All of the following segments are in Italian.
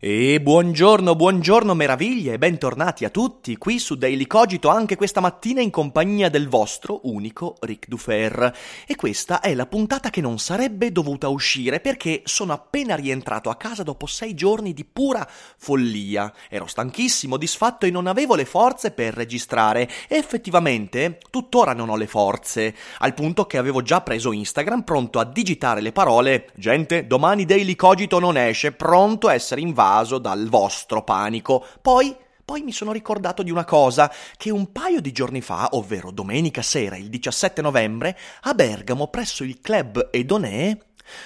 E buongiorno, buongiorno meraviglie e bentornati a tutti qui su Daily Cogito anche questa mattina in compagnia del vostro unico Ric Dufer. E questa è la puntata che non sarebbe dovuta uscire perché sono appena rientrato a casa dopo sei giorni di pura follia. Ero stanchissimo, disfatto e non avevo le forze per registrare e effettivamente tuttora non ho le forze, al punto che avevo già preso Instagram pronto a digitare le parole gente, domani Daily Cogito non esce, pronto a essere invaso dal vostro panico. Poi poi mi sono ricordato di una cosa, che un paio di giorni fa, ovvero domenica sera, il 17 novembre, a Bergamo, presso il club Edonè,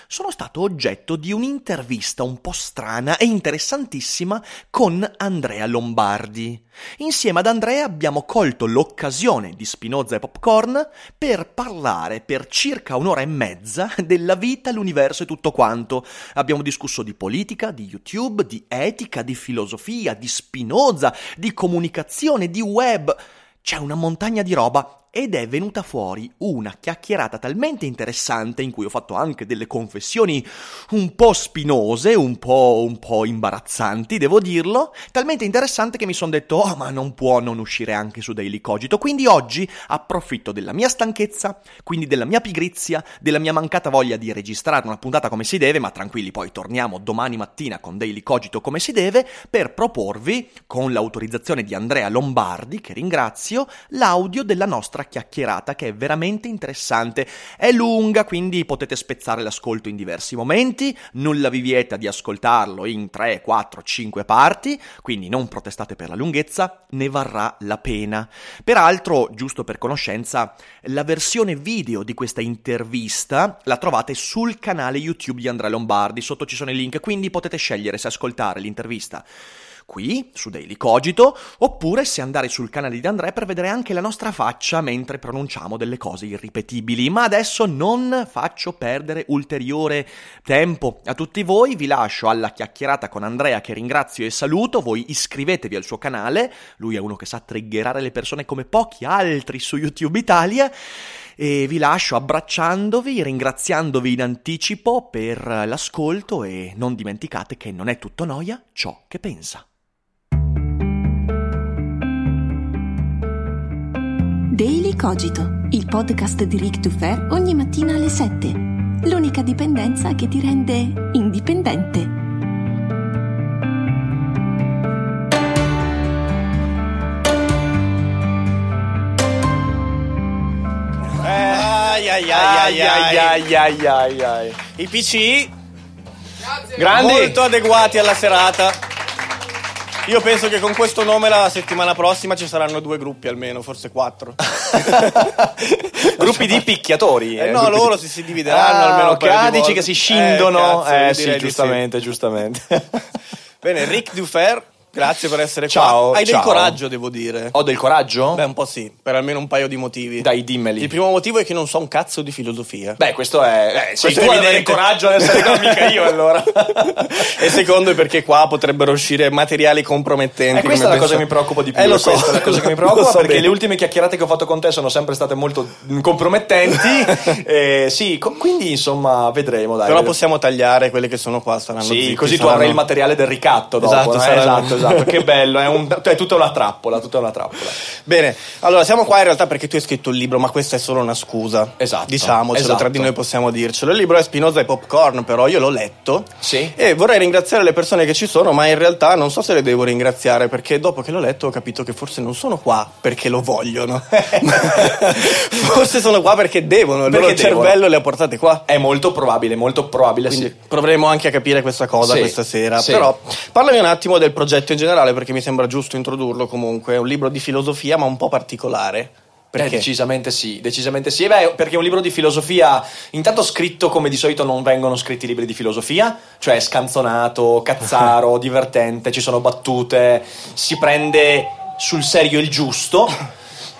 sono stato oggetto di un'intervista un po' strana e interessantissima con Andrea Lombardi. Insieme ad Andrea abbiamo colto l'occasione di Spinoza e Popcorn per parlare per circa un'ora e mezza della vita, l'universo e tutto quanto. Abbiamo discusso di politica, di YouTube, di etica, di filosofia, di Spinoza, di comunicazione, di web. C'è una montagna di roba ed è venuta fuori una chiacchierata talmente interessante in cui ho fatto anche delle confessioni un po' spinose, un po', un po imbarazzanti, devo dirlo, talmente interessante che mi sono detto oh ma non può non uscire anche su Daily Cogito, quindi oggi approfitto della mia stanchezza, quindi della mia pigrizia, della mia mancata voglia di registrare una puntata come si deve, ma tranquilli poi torniamo domani mattina con Daily Cogito come si deve, per proporvi, con l'autorizzazione di Andrea Lombardi, che ringrazio, l'audio della nostra nostra chiacchierata che è veramente interessante. È lunga, quindi potete spezzare l'ascolto in diversi momenti, nulla vi vieta di ascoltarlo in 3, 4, 5 parti, quindi non protestate per la lunghezza, ne varrà la pena. Peraltro, giusto per conoscenza, la versione video di questa intervista la trovate sul canale YouTube di Andrea Lombardi, sotto ci sono i link, quindi potete scegliere se ascoltare l'intervista qui su Daily Cogito, oppure se andare sul canale di Andrea per vedere anche la nostra faccia mentre pronunciamo delle cose irripetibili. Ma adesso non faccio perdere ulteriore tempo a tutti voi, vi lascio alla chiacchierata con Andrea che ringrazio e saluto, voi iscrivetevi al suo canale, lui è uno che sa triggerare le persone come pochi altri su YouTube Italia e vi lascio abbracciandovi, ringraziandovi in anticipo per l'ascolto e non dimenticate che non è tutto noia ciò che pensa. Daily Cogito, il podcast di Rick Dufer ogni mattina alle 7. L'unica dipendenza che ti rende indipendente. Ai ai ai ai ai ai ai ai. I PC grandi molto adeguati alla serata. Io penso che con questo nome la settimana prossima ci saranno due gruppi almeno, forse quattro. gruppi di picchiatori. Eh, no, loro di... si, divideranno ah, almeno okay. per dici che si scindono. Eh, cazzo, eh sì, giustamente, sì. giustamente. Bene, Rick Dufer Grazie per essere ciao, qua. Hai ciao. del coraggio, devo dire. Ho del coraggio? Beh, un po' sì, per almeno un paio di motivi. Dai, dimmeli. Il primo motivo è che non so un cazzo di filosofia. Beh, questo è. Eh, sei tu ad avere il coraggio ad essere qua, mica io allora. e secondo è perché qua potrebbero uscire materiali compromettenti. E questa è la cosa che mi preoccupa di più. Eh, lo so. Questa è la cosa che mi preoccupa so perché bene. le ultime chiacchierate che ho fatto con te sono sempre state molto compromettenti. eh, sì, co- quindi insomma, vedremo. Dai, Però vedremo. possiamo tagliare quelle che sono qua. Saranno Sì, zitti, così tu saranno... avrai il materiale del ricatto dopo. Esatto, no? saranno- esatto, esatto. Che bello, è, un, è tutta una trappola, tutta una trappola. Bene, allora siamo qua in realtà perché tu hai scritto il libro, ma questa è solo una scusa. Esatto, Diciamocelo, esatto. tra di noi possiamo dircelo. Il libro è Spinoza e Popcorn, però io l'ho letto. Sì. E vorrei ringraziare le persone che ci sono, ma in realtà non so se le devo ringraziare perché dopo che l'ho letto ho capito che forse non sono qua perché lo vogliono. forse sono qua perché devono, il Perché loro devono. cervello le ha portate qua. È molto probabile, molto probabile, Quindi sì. proveremo anche a capire questa cosa Sì, questa sera. sì. Però parlami un attimo del progetto in generale perché mi sembra giusto introdurlo comunque. È un libro di filosofia ma un po' particolare. Perché? Eh, decisamente sì, decisamente sì. Beh, perché è un libro di filosofia, intanto scritto come di solito non vengono scritti libri di filosofia, cioè scanzonato, cazzaro, divertente, ci sono battute, si prende sul serio il giusto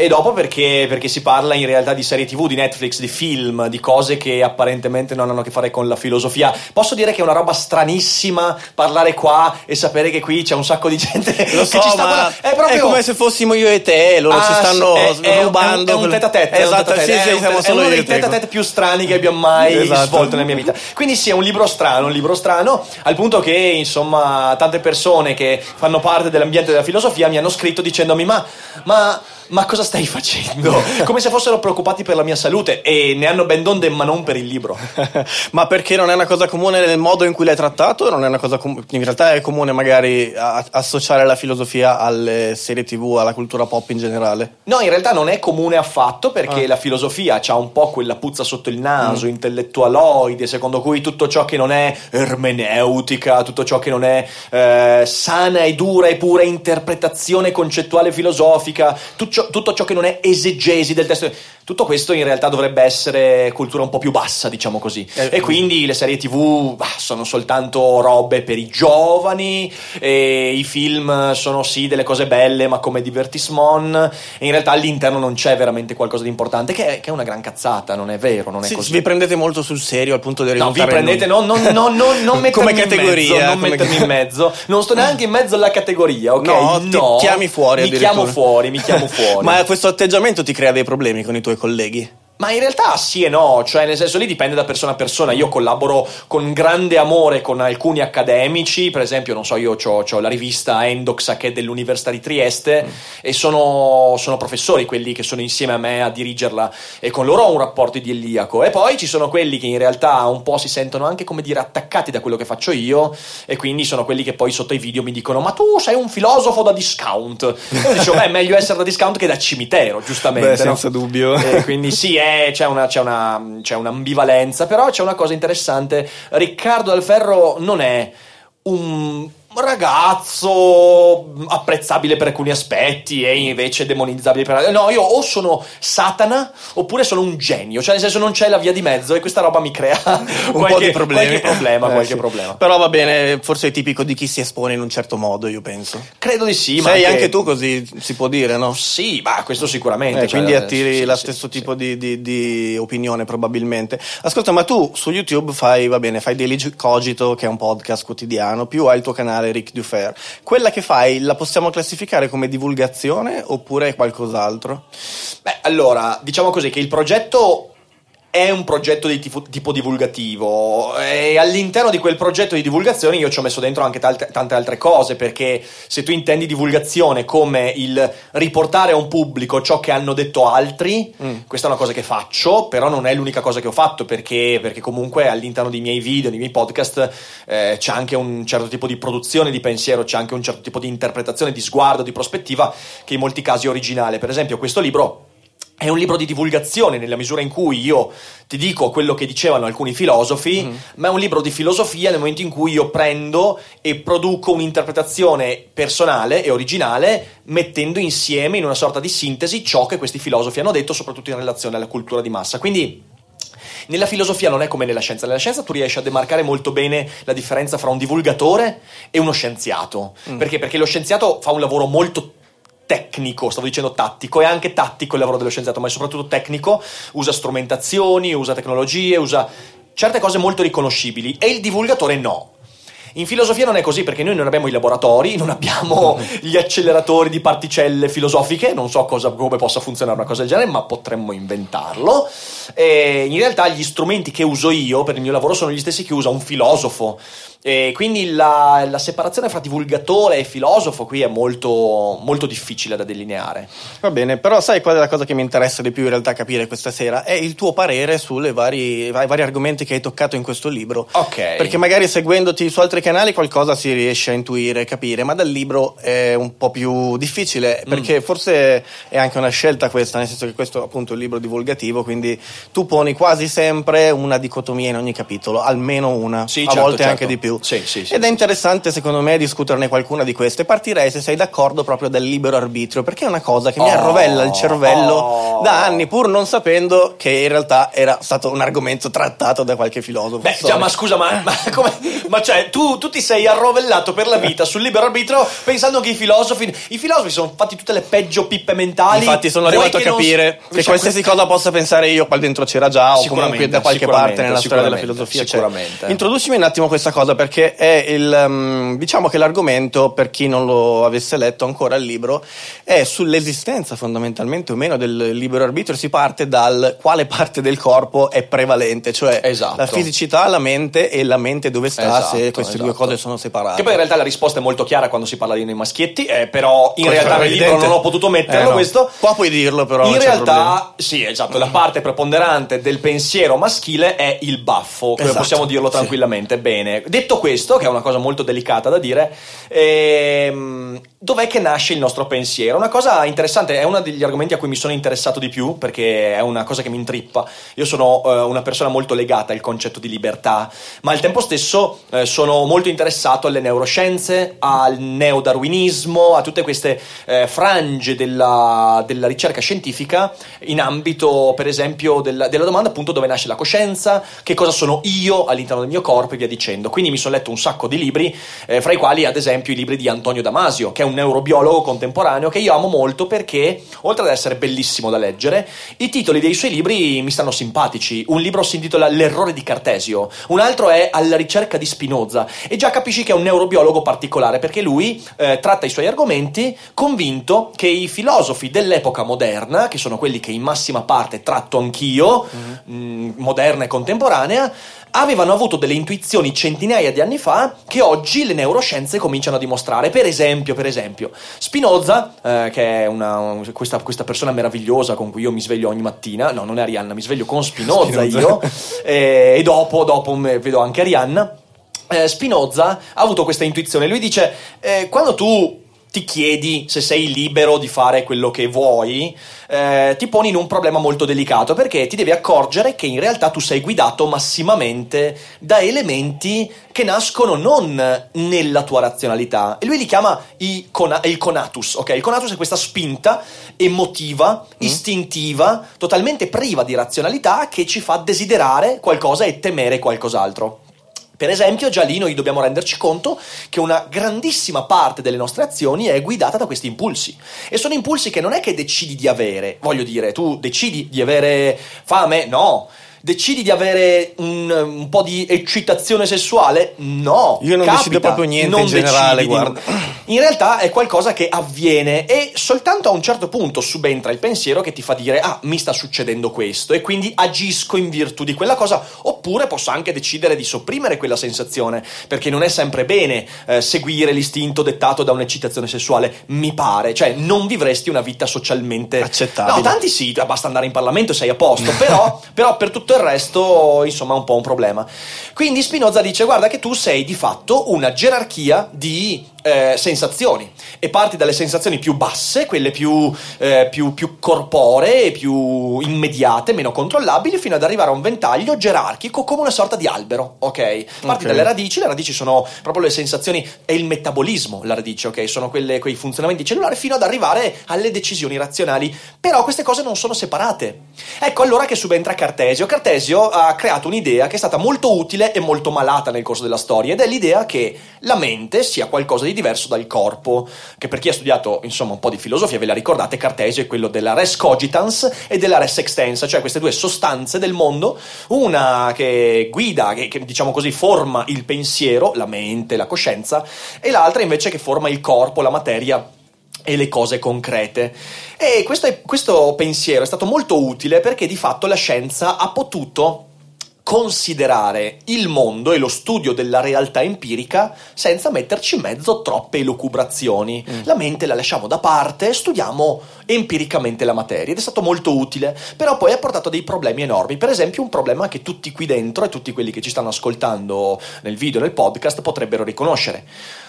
e dopo perché, perché, si parla in realtà di serie tv, di Netflix, di film, di cose che apparentemente non hanno a che fare con la filosofia. Posso dire che è una roba stranissima parlare qua e sapere che qui c'è un sacco di gente Lo so, che ci sta ma è, proprio... è come se fossimo io e te, loro ah, ci stanno è, è, rubando. È un, tete a tete. Esatto, sì, sì, siamo è uno dei tete a tete più strani che abbia mai esatto. svolto nella mia vita. Quindi sì, è un libro strano, un libro strano, al punto che insomma tante persone che fanno parte dell'ambiente della filosofia mi hanno scritto dicendomi ma, ma ma cosa stai facendo? Come se fossero preoccupati per la mia salute e ne hanno ben donde ma non per il libro. ma perché non è una cosa comune nel modo in cui l'hai trattato? Non è una cosa com- in realtà è comune magari a- associare la filosofia alle serie tv, alla cultura pop in generale? No, in realtà non è comune affatto perché ah. la filosofia ha un po' quella puzza sotto il naso, mm. intellettualoide, secondo cui tutto ciò che non è ermeneutica, tutto ciò che non è eh, sana e dura e pura interpretazione concettuale filosofica, tutto ciò, tutto ciò che non è esegesi del testo tutto questo in realtà dovrebbe essere cultura un po' più bassa, diciamo così. Eh, e quindi le serie TV bah, sono soltanto robe per i giovani, i film sono sì delle cose belle, ma come divertissement, e in realtà all'interno non c'è veramente qualcosa di importante, che è, che è una gran cazzata, non è vero, non è sì, così. Vi prendete molto sul serio al punto di risultare... No, vi prendete, non, non, non, non, non come categoria, in mezzo, non mettermi in mezzo, non sto neanche in mezzo alla categoria, ok? No, no ti chiami fuori Mi chiamo fuori, mi chiamo fuori. ma questo atteggiamento ti crea dei problemi con i tuoi tuoi colleghi? Ma in realtà sì e no, cioè nel senso lì dipende da persona a persona. Io collaboro con grande amore con alcuni accademici, per esempio, non so, io ho la rivista Endoxa che è dell'Università di Trieste mm. e sono, sono, professori quelli che sono insieme a me a dirigerla e con loro ho un rapporto idilliaco. E poi ci sono quelli che in realtà un po' si sentono anche come dire attaccati da quello che faccio io e quindi sono quelli che poi sotto i video mi dicono ma tu sei un filosofo da discount. E io dico beh meglio essere da discount che da cimitero, giustamente. Beh, senza no? dubbio. E quindi sì, è c'è, una, c'è, una, c'è un'ambivalenza, però c'è una cosa interessante. Riccardo Alferro non è un ragazzo apprezzabile per alcuni aspetti e invece demonizzabile per altri. No, io o sono Satana oppure sono un genio, cioè nel senso non c'è la via di mezzo e questa roba mi crea un qualche, po' di problemi. Qualche problema, eh, qualche sì. problema. Però va bene, forse è tipico di chi si espone in un certo modo, io penso. Credo di sì, Sei ma anche... anche tu così si può dire, no? Sì, ma questo sicuramente. Eh, cioè, quindi attiri sì, lo sì, stesso tipo di, di, di, opinione probabilmente. Ascolta, ma tu su YouTube fai, va bene, fai Daily Cogito che è un podcast quotidiano, più hai il tuo canale Rick Dufer quella che fai la possiamo classificare come divulgazione oppure qualcos'altro? Beh, allora, diciamo così che il progetto è un progetto di tipo, tipo, divulgativo e all'interno di quel progetto di divulgazione io ci ho messo dentro anche tante, tante altre cose perché se tu intendi divulgazione come il riportare a un pubblico ciò che hanno detto altri mm. questa è una cosa che faccio però non è l'unica cosa che ho fatto perché, perché comunque all'interno dei miei video, dei miei podcast eh, c'è anche un certo tipo di produzione di pensiero c'è anche un certo tipo di interpretazione, di sguardo, di prospettiva che in molti casi è originale per esempio questo libro è un libro di divulgazione nella misura in cui io ti dico quello che dicevano alcuni filosofi, mm. ma è un libro di filosofia nel momento in cui io prendo e produco un'interpretazione personale e originale, mettendo insieme in una sorta di sintesi ciò che questi filosofi hanno detto, soprattutto in relazione alla cultura di massa. Quindi nella filosofia non è come nella scienza, nella scienza tu riesci a demarcare molto bene la differenza fra un divulgatore e uno scienziato. Mm. Perché? Perché lo scienziato fa un lavoro molto tecnico, stavo dicendo tattico, è anche tattico il lavoro dello scienziato, ma è soprattutto tecnico, usa strumentazioni, usa tecnologie, usa certe cose molto riconoscibili e il divulgatore no. In filosofia non è così perché noi non abbiamo i laboratori, non abbiamo gli acceleratori di particelle filosofiche, non so cosa, come possa funzionare una cosa del genere, ma potremmo inventarlo. E in realtà gli strumenti che uso io per il mio lavoro sono gli stessi che usa un filosofo. E quindi la, la, separazione fra divulgatore e filosofo qui è molto, molto, difficile da delineare. Va bene, però sai qual è la cosa che mi interessa di più in realtà capire questa sera? È il tuo parere sui vari, vari, argomenti che hai toccato in questo libro. Ok. Perché magari seguendoti su altri canali qualcosa si riesce a intuire, capire, ma dal libro è un po' più difficile perché mm. forse è anche una scelta questa, nel senso che questo è appunto il libro divulgativo, quindi tu poni quasi sempre una dicotomia in ogni capitolo, almeno una, sì, a certo, volte certo. anche di più più. Sì, sì, sì, Ed è interessante secondo me discuterne qualcuna di queste. Partirei se sei d'accordo proprio del libero arbitrio, perché è una cosa che mi Oh, arrovella il cervello oh. da anni, pur non sapendo che in realtà era stato un argomento trattato da qualche filosofo. Beh, già, ma scusa, ma, ma, come, ma cioè, tu, tu ti sei arrovellato per la vita sul libero arbitrio pensando che i filosofi. I filosofi sono fatti tutte le peggio pippe mentali. Infatti sono arrivato a che non- capire che cioè, qualsiasi cosa possa pensare io qua dentro c'era già o comunque da qualche parte nella storia della filosofia sicuramente. Introducimi un attimo questa cosa perché è il um, diciamo che l'argomento per chi non lo avesse letto ancora il libro è sull'esistenza fondamentalmente o meno del libero arbitrio si parte dal quale parte del corpo è prevalente, cioè Esatto. la fisicità, la mente e la mente dove sta Esatto, se queste due esatto. cose sono separate. Che poi in realtà la risposta è molto chiara quando si parla di noi maschietti, eh, però in Questo realtà nel libro non ho potuto metterlo Eh, no. questo. Qua puoi dirlo però. In realtà, sì, esatto, la parte preponderante del pensiero maschile è il baffo, Esatto, possiamo dirlo sì. tranquillamente. Bene, detto questo, che è una cosa molto delicata da dire, ehm, dov'è che nasce il nostro pensiero? Una cosa interessante, è uno degli argomenti a cui mi sono interessato di più, perché è una cosa che mi intrippa. Io sono eh, una persona molto legata al concetto di libertà, ma al tempo stesso eh, sono molto interessato alle neuroscienze, al neodarwinismo, a tutte queste eh, frange della, della ricerca scientifica in ambito, per esempio, della, della domanda appunto dove nasce la coscienza, che cosa sono io all'interno del mio corpo e via dicendo. Quindi mi sono letto un sacco di libri, eh, fra i quali ad esempio i libri di Antonio Damasio, che è un neurobiologo contemporaneo che io amo molto perché, oltre ad essere bellissimo da leggere, i titoli dei suoi libri mi stanno simpatici. Un libro si intitola L'errore di Cartesio, un altro è Alla ricerca di Spinoza e già capisci che è un neurobiologo particolare perché lui eh, tratta i suoi argomenti convinto che i filosofi dell'epoca moderna, che sono quelli che in massima parte tratto anch'io, mh, moderna e contemporanea, avevano avuto delle intuizioni centinaia di anni fa che oggi le neuroscienze cominciano a dimostrare. Per esempio, per esempio Spinoza, eh, che è una, questa, questa persona meravigliosa con cui io mi sveglio ogni mattina, no, non è Arianna, mi sveglio con Spinoza, Spinoza. io, eh, e dopo, dopo vedo anche Arianna. Eh, Spinoza ha avuto questa intuizione. Lui dice: eh, quando tu ti chiedi se sei libero di fare quello che vuoi, eh, ti poni in un problema molto delicato perché ti devi accorgere che in realtà tu sei guidato massimamente da elementi che nascono non nella tua razionalità. E lui li chiama cona- il conatus, ok? Il conatus è questa spinta emotiva, istintiva, totalmente priva di razionalità che ci fa desiderare qualcosa e temere qualcos'altro. Per esempio, già lì noi dobbiamo renderci conto che una grandissima parte delle nostre azioni è guidata da questi impulsi. E sono impulsi che non è che decidi di avere, voglio dire, tu decidi di avere fame? No. Decidi di avere un, un po' di eccitazione sessuale? No. Io non Capita. decido proprio niente Non in generale, guarda. In realtà è qualcosa che avviene e soltanto a un certo punto subentra il pensiero che ti fa dire ah mi sta succedendo questo e quindi agisco in virtù di quella cosa oppure posso anche decidere di sopprimere quella sensazione perché non è sempre bene eh, seguire l'istinto dettato da un'eccitazione sessuale mi pare cioè non vivresti una vita socialmente Accettabile. no tanti sì basta andare in Parlamento e sei a posto però, però per tutto il resto insomma è un po' un problema. Quindi Spinoza dice guarda che tu sei di fatto una gerarchia di eh, sensazioni e parti dalle sensazioni più basse, quelle più, eh, più, più corporee, più immediate, meno controllabili, fino ad arrivare a un ventaglio gerarchico come una sorta di albero, ok? Parti Ok. dalle radici, le radici sono proprio le sensazioni e il metabolismo, la radice, ok? Sono quelle, quei funzionamenti cellulari fino ad arrivare alle decisioni razionali, però queste cose non sono separate. Ecco allora che subentra Cartesio. Cartesio ha creato un'idea che è stata molto utile e molto malata nel corso della storia ed è l'idea che la mente sia qualcosa di diverso dal corpo, che per chi ha studiato insomma un po' di filosofia, ve la ricordate, Cartesio è quello della res cogitans e della res extensa, cioè queste due sostanze del mondo, una che guida, che, che, diciamo così forma il pensiero, la mente, la coscienza, e l'altra invece che forma il corpo, la materia e le cose concrete. E questo, è- questo pensiero è stato molto utile perché di fatto la scienza ha potuto considerare il mondo e lo studio della realtà empirica senza metterci in mezzo troppe elucubrazioni. La mente la lasciamo da parte, studiamo empiricamente la materia ed è stato molto utile, però poi ha portato dei problemi enormi. Per esempio un problema che tutti qui dentro e tutti quelli che ci stanno ascoltando nel video nel podcast potrebbero riconoscere.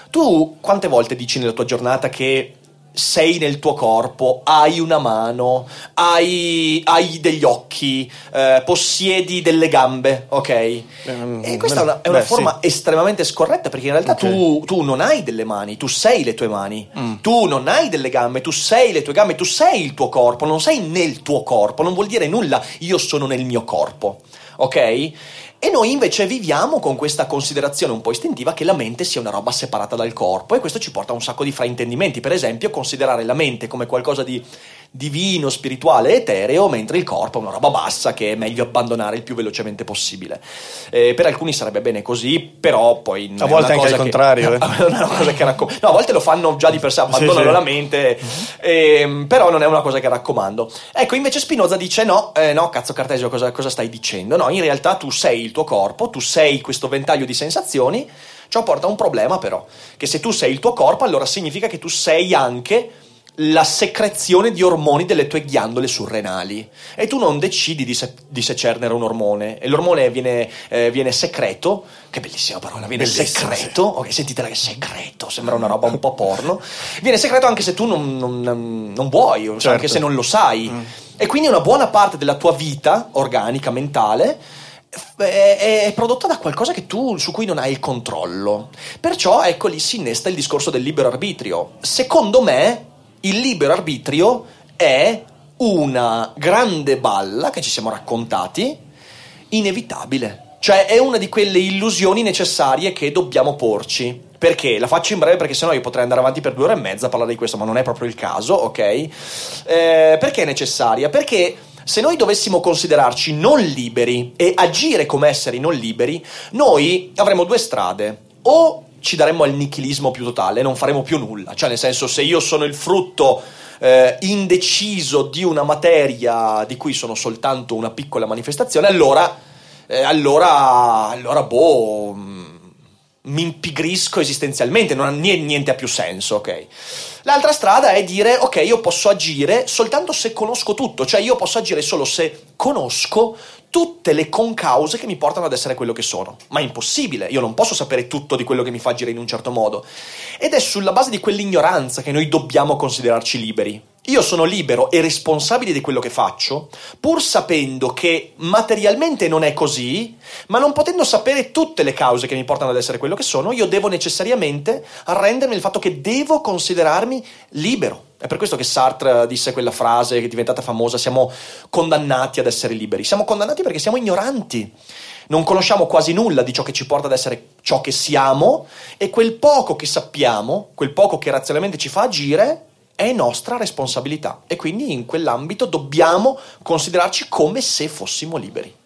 Tu quante volte dici nella tua giornata che sei nel tuo corpo, hai una mano, hai, hai degli occhi, eh, possiedi delle gambe, ok? Um, e questa è una, è una beh, forma sì. estremamente scorretta perché in realtà okay. tu, tu, non hai delle mani, tu sei le tue mani, mm. tu non hai delle gambe, tu sei le tue gambe, tu sei il tuo corpo, non sei nel tuo corpo, non vuol dire nulla, io sono nel mio corpo, ok? E noi invece viviamo con questa considerazione un po' istintiva che la mente sia una roba separata dal corpo e questo ci porta a un sacco di fraintendimenti. Per esempio, considerare la mente come qualcosa di divino, spirituale, etereo, mentre il corpo è una roba bassa che è meglio abbandonare il più velocemente possibile. Eh, per alcuni sarebbe bene così, però poi... A volte anche al contrario. Che, eh. non è una cosa che raccomando. No, a volte lo fanno già di per sé, abbandonano sì, sì. la mente, eh, però non è una cosa che raccomando. Ecco, invece Spinoza dice no, eh, no, cazzo Cartesio, cosa, cosa stai dicendo? No, in realtà tu sei il tuo corpo, tu sei questo ventaglio di sensazioni, ciò porta a un problema però, che se tu sei il tuo corpo, allora significa che tu sei anche la secrezione di ormoni delle tue ghiandole surrenali e tu non decidi di, se- di secernere un ormone e l'ormone viene, eh, viene, secreto che bellissima parola viene Bellissima, secreto sì. ok sentitela che segreto sembra una roba un po' porno viene secreto anche se tu non, non, non vuoi certo. anche se non lo sai mm. e quindi una buona parte della tua vita organica mentale è, è, prodotta da qualcosa che tu, su cui non hai il controllo. Perciò ecco lì si innesta il discorso del libero arbitrio. Secondo me, il libero arbitrio è una grande balla che ci siamo raccontati, inevitabile. Cioè è una di quelle illusioni necessarie che dobbiamo porci. Perché? La faccio in breve perché sennò io potrei andare avanti per due ore e mezza a parlare di questo, ma non è proprio il caso, ok? Eh, perché è necessaria? Perché se noi dovessimo considerarci non liberi e agire come esseri non liberi, noi avremo due strade. O ci daremmo al nichilismo più totale, non faremo più nulla. Cioè, nel senso, se io sono il frutto eh, indeciso di una materia di cui sono soltanto una piccola manifestazione, allora, eh, allora, allora, boh, mm, mi impigrisco esistenzialmente, non ha niente ha più senso, ok? L'altra strada è dire, ok, io posso agire soltanto se conosco tutto, cioè io posso agire solo se conosco tutte le concause che mi portano ad essere quello che sono. Ma è impossibile, io non posso sapere tutto di quello che mi fa agire in un certo modo. Ed è sulla base di quell'ignoranza che noi dobbiamo considerarci liberi. Io sono libero e responsabile di quello che faccio, pur sapendo che materialmente non è così, ma non potendo sapere tutte le cause che mi portano ad essere quello che sono, io devo necessariamente arrendermi il fatto che devo considerarmi libero. È per questo che Sartre disse quella frase che è diventata famosa, siamo condannati ad essere liberi. Siamo condannati perché siamo ignoranti. Non conosciamo quasi nulla di ciò che ci porta ad essere ciò che siamo e quel poco che sappiamo, quel poco che razionalmente ci fa agire, è nostra responsabilità e quindi in quell'ambito dobbiamo considerarci come se fossimo liberi.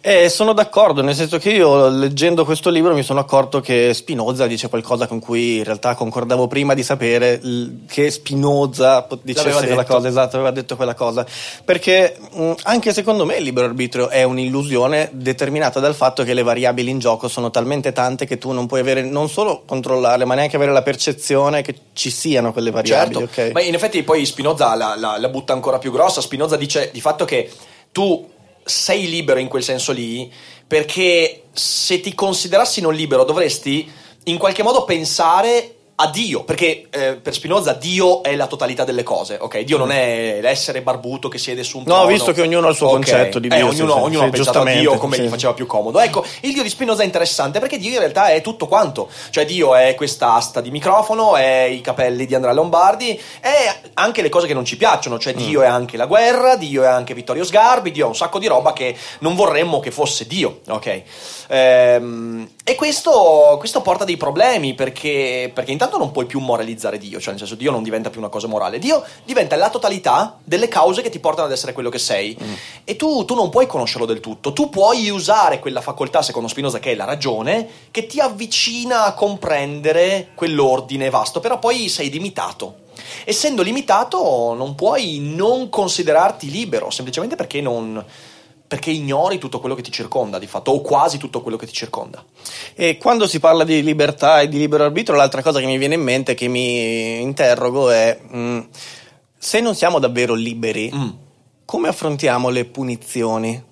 Eh, sono d'accordo, nel senso che io leggendo questo libro mi sono accorto che Spinoza dice qualcosa con cui in realtà concordavo prima di sapere che Spinoza dicesse quella cosa, esatto, aveva detto quella cosa. Perché mh, anche secondo me il libero arbitrio è un'illusione determinata dal fatto che le variabili in gioco sono talmente tante che tu non puoi avere non solo controllarle, ma neanche avere la percezione che ci siano quelle variabili. Certo, okay? ma in effetti poi Spinoza la, la, la butta ancora più grossa. Spinoza dice di fatto che tu sei libero in quel senso lì, perché se ti considerassi non libero dovresti in qualche modo pensare a Dio, perché eh, per Spinoza Dio è la totalità delle cose, ok? Dio non è l'essere barbuto che siede su un trono. No, visto che ognuno ha il suo okay. concetto di Dio. Eh, ognuno, sì, ognuno sì, ha pensato a Dio come sì. gli faceva più comodo. Ecco, il Dio di Spinoza è interessante perché Dio in realtà è tutto quanto. Cioè Dio è questa asta di microfono, è i capelli di Andrea Lombardi, è anche le cose che non ci piacciono. Cioè Dio mm. è anche la guerra, Dio è anche Vittorio Sgarbi, Dio è un sacco di roba che non vorremmo che fosse Dio, ok? Ehm, e questo, questo, porta dei problemi perché, perché intanto non puoi più moralizzare Dio, cioè nel senso Dio non diventa più una cosa morale, Dio diventa la totalità delle cause che ti portano ad essere quello che sei mm. e tu, tu, non puoi conoscerlo del tutto, tu puoi usare quella facoltà, secondo Spinoza, che è la ragione, che ti avvicina a comprendere quell'ordine vasto, però poi sei limitato. Essendo limitato non puoi non considerarti libero, semplicemente perché non perché ignori tutto quello che ti circonda, di fatto, o quasi tutto quello che ti circonda. E quando si parla di libertà e di libero arbitro, l'altra cosa che mi viene in mente, che mi interrogo, è mh, mm, se non siamo davvero liberi, mm. come affrontiamo le punizioni?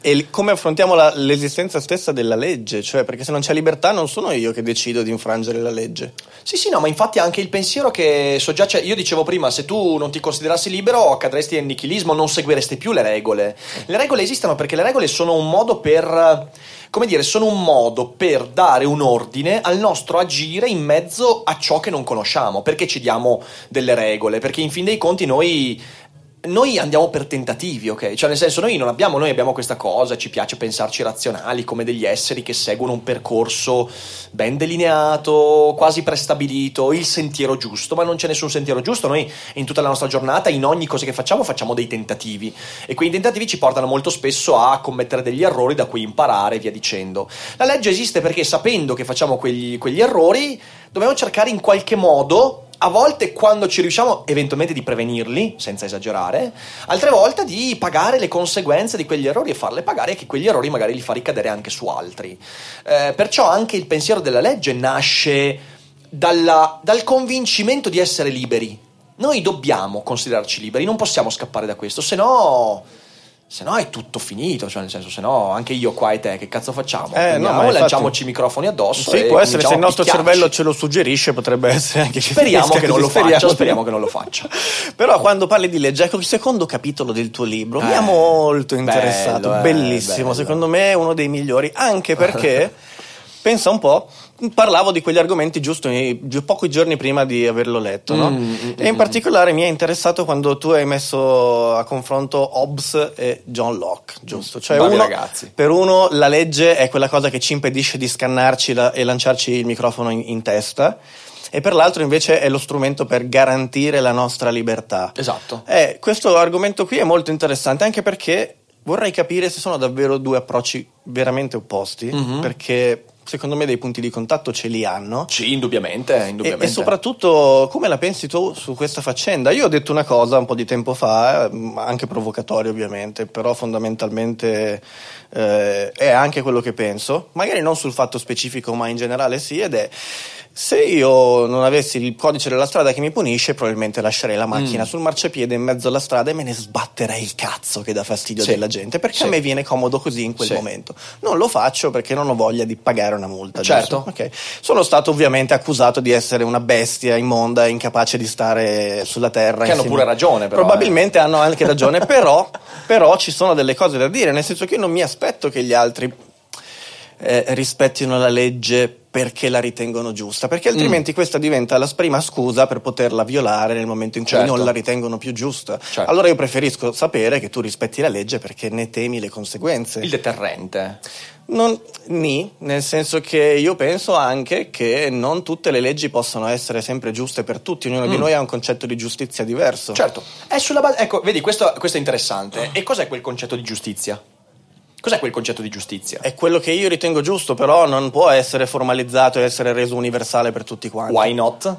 E come affrontiamo la, l'esistenza stessa della legge, cioè perché se non c'è libertà non sono io che decido di infrangere la legge. Sì, sì, no, ma infatti anche il pensiero che soggiace, io dicevo prima, se tu non ti considerassi libero cadresti nel nichilismo, non seguiresti più le regole. Le regole esistono perché le regole sono un modo per come dire, sono un modo per dare un ordine al nostro agire in mezzo a ciò che non conosciamo. Perché ci diamo delle regole? Perché in fin dei conti noi noi andiamo per tentativi, ok? Cioè, nel senso, noi non abbiamo, noi abbiamo questa cosa, ci piace pensarci razionali come degli esseri che seguono un percorso ben delineato, quasi prestabilito, il sentiero giusto, ma non c'è nessun sentiero giusto. Noi in tutta la nostra giornata, in ogni cosa che facciamo, facciamo dei tentativi e quei tentativi ci portano molto spesso a commettere degli errori da cui imparare e via dicendo. La legge esiste perché sapendo che facciamo quegli, quegli errori, dobbiamo cercare in qualche modo a volte quando ci riusciamo eventualmente di prevenirli, senza esagerare, altre volte di pagare le conseguenze di quegli errori e farle pagare e che quegli errori magari li fa ricadere anche su altri. Eh, perciò anche il pensiero della legge nasce dalla, dal convincimento di essere liberi. Noi dobbiamo considerarci liberi, non possiamo scappare da questo, se no se no è tutto finito, cioè nel senso, se no anche io qua e te che cazzo facciamo? Eh, no, lanciamoci i microfoni addosso. Sì, può essere se il nostro cervello ce lo suggerisce, potrebbe essere anche che Speriamo che non lo faccia, speriamo che non lo faccia. Però quando parli di legge, ecco il secondo capitolo del tuo libro, eh, mi ha molto interessato, bello, bellissimo, bello. secondo me è uno dei migliori, anche perché pensa un po' parlavo di quegli argomenti giusto pochi giorni prima di averlo letto, no? mm, mm, e in mm, particolare mi è interessato quando tu hai messo a confronto Hobbes e John Locke, giusto? Cioè uno, ragazzi. per uno la legge è quella cosa che ci impedisce di scannarci la, e lanciarci il microfono in, in testa e per l'altro invece è lo strumento per garantire la nostra libertà. Esatto. Eh, questo argomento qui è molto interessante anche perché vorrei capire se sono davvero due approcci veramente opposti, mm-hmm. perché secondo me dei punti di contatto ce li hanno. Sì, indubbiamente. indubbiamente. E, e, soprattutto come la pensi tu su questa faccenda? Io ho detto una cosa un po' di tempo fa, eh, anche provocatoria ovviamente, però fondamentalmente eh, è anche quello che penso, magari non sul fatto specifico ma in generale sì, ed è se io non avessi il codice della strada che mi punisce, probabilmente lascerei la macchina mm. sul marciapiede in mezzo alla strada e me ne sbatterei il cazzo che dà fastidio sì. della gente, perché sì. a me viene comodo così in quel sì. momento. Non lo faccio perché non ho voglia di pagare una multa. Certo. Okay. Sono stato ovviamente accusato di essere una bestia immonda, incapace di stare sulla terra. Che hanno pure ragione, però. Probabilmente eh. hanno anche ragione, però, però ci sono delle cose da dire, nel senso che io non mi aspetto che gli altri eh, rispettino la legge perché la ritengono giusta, perché altrimenti mm. questa diventa la prima scusa per poterla violare nel momento in cui certo. non la ritengono più giusta. Certo. Allora io preferisco sapere che tu rispetti la legge perché ne temi le conseguenze. Il deterrente. Non, ni, nel senso che io penso anche che non tutte le leggi possono essere sempre giuste per tutti, ognuno mm. di noi ha un concetto di giustizia diverso. Certo, è sulla base, ecco, vedi, questo, questo è interessante. E cos'è quel concetto di giustizia? Cos'è quel concetto di giustizia? È quello che io ritengo giusto, però non può essere formalizzato e essere reso universale per tutti quanti. Why not?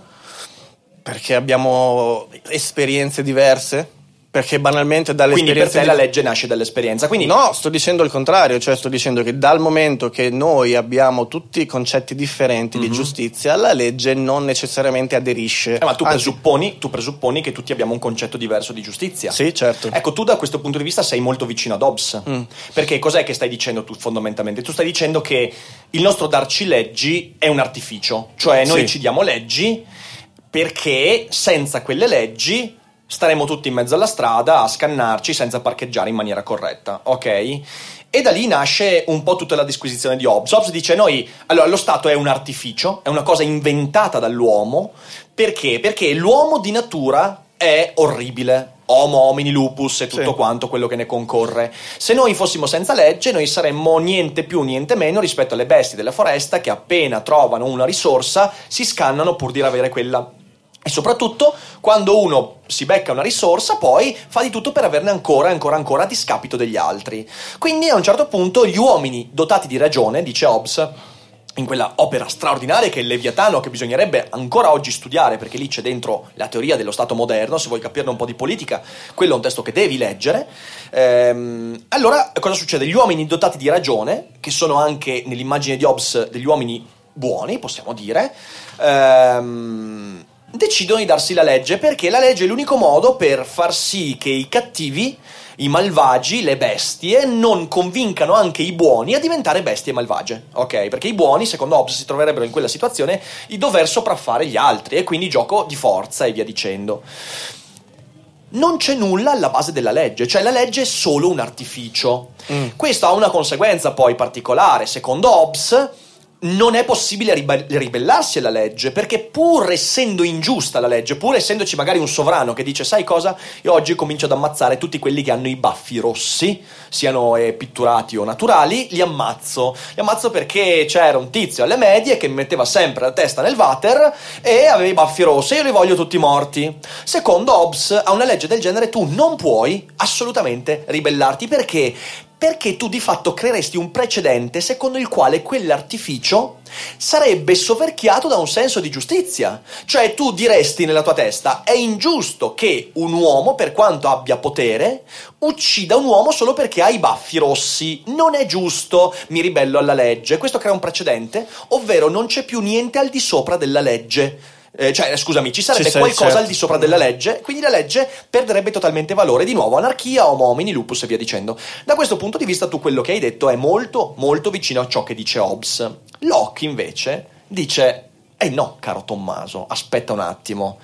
Perché abbiamo esperienze diverse perché banalmente dall'esperienza. Quindi per te la legge nasce dall'esperienza. Quindi... No, sto dicendo il contrario, cioè sto dicendo che dal momento che noi abbiamo tutti concetti differenti mm-hmm. di mhm. giustizia, la legge non necessariamente aderisce. Eh, ma tu presupponi, tu presupponi, che tutti abbiamo un concetto diverso di giustizia. Sì, certo. Ecco, tu da questo punto di vista sei molto vicino ad Hobbes. Mm. Perché cos'è che stai dicendo tu fondamentalmente? Tu stai dicendo che il nostro darci leggi è un artificio, cioè noi sì. ci diamo leggi perché senza quelle leggi staremo tutti in mezzo alla strada a scannarci senza parcheggiare in maniera corretta, ok? E da lì nasce un po' tutta la disquisizione di Hobbes. Hobbes dice noi, allora lo Stato è un artificio, è una cosa inventata dall'uomo, perché? Perché l'uomo di natura è orribile, Homo homini lupus e tutto sì. quanto quello che ne concorre. Se noi fossimo senza legge, noi saremmo niente più, niente meno rispetto alle bestie della foresta che appena trovano una risorsa si scannano pur di avere quella e soprattutto quando uno si becca una risorsa, poi fa di tutto per averne ancora, ancora, ancora a discapito degli altri. Quindi a un certo punto gli uomini dotati di ragione, dice Hobbes, in quella opera straordinaria che è il Leviatano, che bisognerebbe ancora oggi studiare, perché lì c'è dentro la teoria dello Stato moderno, se vuoi capirne un po' di politica, quello è un testo che devi leggere. Ehm, allora, cosa succede? Gli uomini dotati di ragione, che sono anche nell'immagine di Hobbes degli uomini buoni, possiamo dire, ehm, decidono di darsi la legge perché la legge è l'unico modo per far sì che i cattivi, i malvagi, le bestie, non convincano anche i buoni a diventare bestie malvagie, ok? Perché i buoni, secondo Hobbes, si troverebbero in quella situazione di dover sopraffare gli altri e quindi gioco di forza e via dicendo. Non c'è nulla alla base della legge, cioè la legge è solo un artificio. Mm. Questo ha una conseguenza poi particolare, secondo Hobbes non è possibile ribe- ribellarsi alla legge, perché pur essendo ingiusta la legge, pur essendoci magari un sovrano che dice sai cosa, io oggi comincio ad ammazzare tutti quelli che hanno i baffi rossi, siano eh, pitturati o naturali, li ammazzo. Li ammazzo perché c'era un tizio alle medie che mi metteva sempre la testa nel water e aveva i baffi rossi e io li voglio tutti morti. Secondo Hobbes, a una legge del genere tu non puoi assolutamente ribellarti perché perché tu di fatto creeresti un precedente secondo il quale quell'artificio sarebbe soverchiato da un senso di giustizia. Cioè tu diresti nella tua testa è ingiusto che un uomo, per quanto abbia potere, uccida un uomo solo perché ha i baffi rossi. Non è giusto, mi ribello alla legge. Questo crea un precedente, ovvero non c'è più niente al di sopra della legge eh, cioè scusami, ci sarebbe sì, qualcosa certo. al di sopra della legge, quindi la legge perderebbe totalmente valore. Di nuovo, anarchia, homo homini, lupus e via dicendo. Da questo punto di vista, tu quello che hai detto è molto, molto vicino a ciò che dice Hobbes. Locke, invece, dice: Eh no, caro Tommaso, aspetta un attimo.